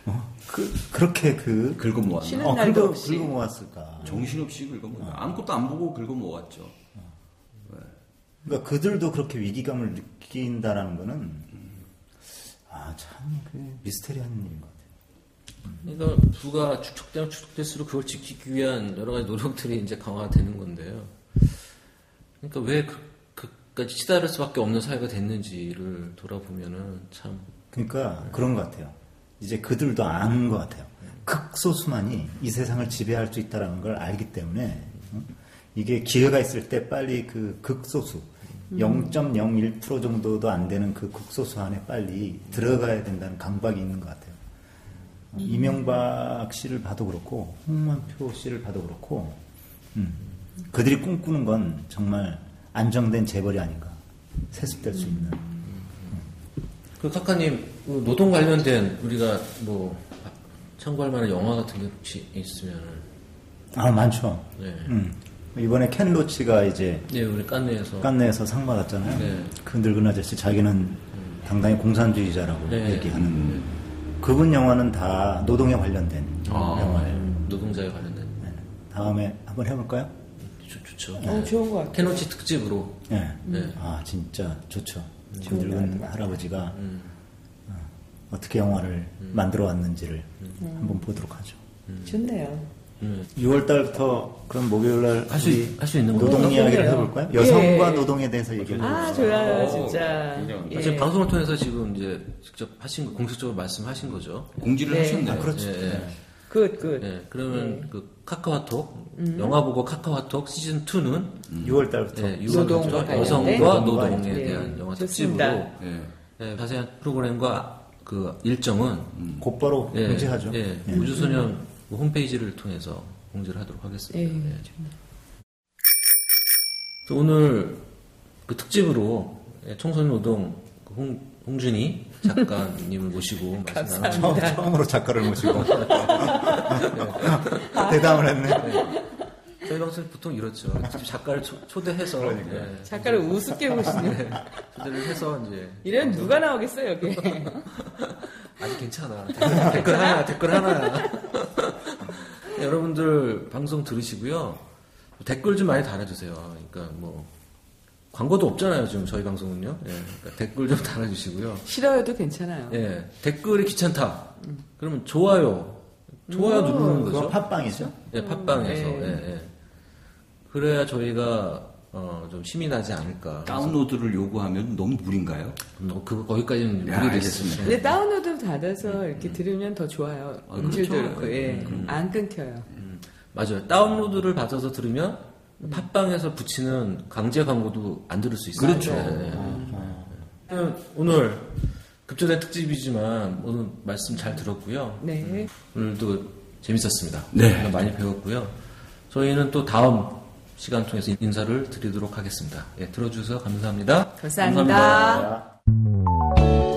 어, 그 그렇게 그 긁어 모았나? 쉬는 어, 날도 긁어, 없이. 긁어 모았을까? 정신없이 긁어 모았나? 아무것도 안 보고 긁어 모았죠. 그러니까 그들도 그렇게 위기감을 느낀다라는 거는 아참 그 미스테리한 일인 것 같아요. 그러니까 부가 축적되면 축적될수록 그걸 지키기 위한 여러 가지 노력들이 이제 강화되는 건데요. 그러니까 왜 그, 그까지 치달을 수밖에 없는 사회가 됐는지를 돌아보면은 참 그러니까 그런 것 같아요. 이제 그들도 아는 것 같아요. 극소수만이 이 세상을 지배할 수 있다는 걸 알기 때문에 어? 이게 기회가 있을 때 빨리 그 극소수 0.01% 정도도 안 되는 그 극소수 안에 빨리 들어가야 된다는 강박이 있는 것 같아요. 어, 이명박 씨를 봐도 그렇고 홍만표 씨를 봐도 그렇고 음, 그들이 꿈꾸는 건 정말 안정된 재벌이 아닌가 세습될 수 있는 그 카카님 그 노동 관련된 우리가 뭐 참고할 만한 영화 같은 게 혹시 있으면은 아 많죠. 네. 음. 이번에 켄 로치가 이제 네 우리 깐네에서 깐네에서 상 받았잖아요. 네. 그 늙은 아저씨 자기는 당당히 공산주의자라고 네. 얘기하는 그분 영화는 다 노동에 관련된 아, 영화예요. 노동자에 관련된 네. 다음에 한번 해볼까요? 좋, 좋죠. 어, 좋은 것 같아요. 캐노치 특집으로 네. 네. 아 진짜 좋죠. 그 늙은 할아버지가 음. 어, 어떻게 영화를 만들어 왔는지를 한번 보도록 하죠. 좋네요. 6월 달부터 그럼 목요일 날 할 수- 우리 할수 있는 노동 건가요? 이야기를. 해볼까요? 여성과 예. 노동에 대해서 얘기를 아, 해볼까요? 좋아요, 진짜. 굉장히 예. 지금 방송을 통해서 지금 이제 직접 하신 거, 공식적으로 말씀하신 거죠. 공지를 네. 하셨네요. 아, 그렇죠. 예, 예. Good, good. 예, 그러면 그 카카오톡 영화 보고 카카오톡 시즌 2는 6월 달부터 예, 노동과 유월 관련된? 여성과 노동과 노동에 예, 대한 영화 좋습니다. 특집으로 예. 예, 자세한 프로그램과 그 일정은 곧바로 예, 공지하죠. 예, 우주소년 그 홈페이지를 통해서 공지를 하도록 하겠습니다. 예. 예. 또 오늘 그 특집으로 예, 청소년 노동 그 홍, 홍준희 작가님을 모시고 말씀 나눠 처음, 처음 으로 작가를 모시고 대담을 했네. 저희 방송 보통 이렇죠. 작가를 초, 대해서 작가를 우습게 보시는. 초대를 해서 이제 이런 누가 나오겠어요, 여기. 아직 괜찮아. 댓글, 댓글 하나, 댓글 하나야. 네, 여러분들 방송 들으시고요. 댓글 좀 많이 달아주세요. 그러니까 뭐 광고도 없잖아요. 지금 저희 방송은요. 예, 그러니까 댓글 좀 달아주시고요. 싫어요도 괜찮아요. 예, 댓글이 귀찮다. 그러면 좋아요. 좋아요 누르는 그거 거죠. 팟빵이죠? 예, 팟빵에서. 네. 예, 예. 그래야 저희가 어, 좀 힘이 나지 않을까. 다운로드를 요구하면 너무 무리인가요? 뭐 그거 거기까지는 야, 무리겠습니다. 근데 다운로드 받아서 이렇게 들으면 더 좋아요. 아, 음질도 그렇죠. 그렇고, 예. 안 끊겨요. 음, 맞아요. 다운로드를 받아서 들으면 팟빵에서 붙이는 강제 광고도 안 들을 수 있어요. 그렇죠. 네. 음, 오늘 급조된 특집이지만 오늘 말씀 잘 들었고요. 네. 오늘도 재밌었습니다. 네. 많이 배웠고요. 저희는 또 다음 시간 통해서 인사를 드리도록 하겠습니다. 예, 들어주셔서 감사합니다. 감사합니다. 울지마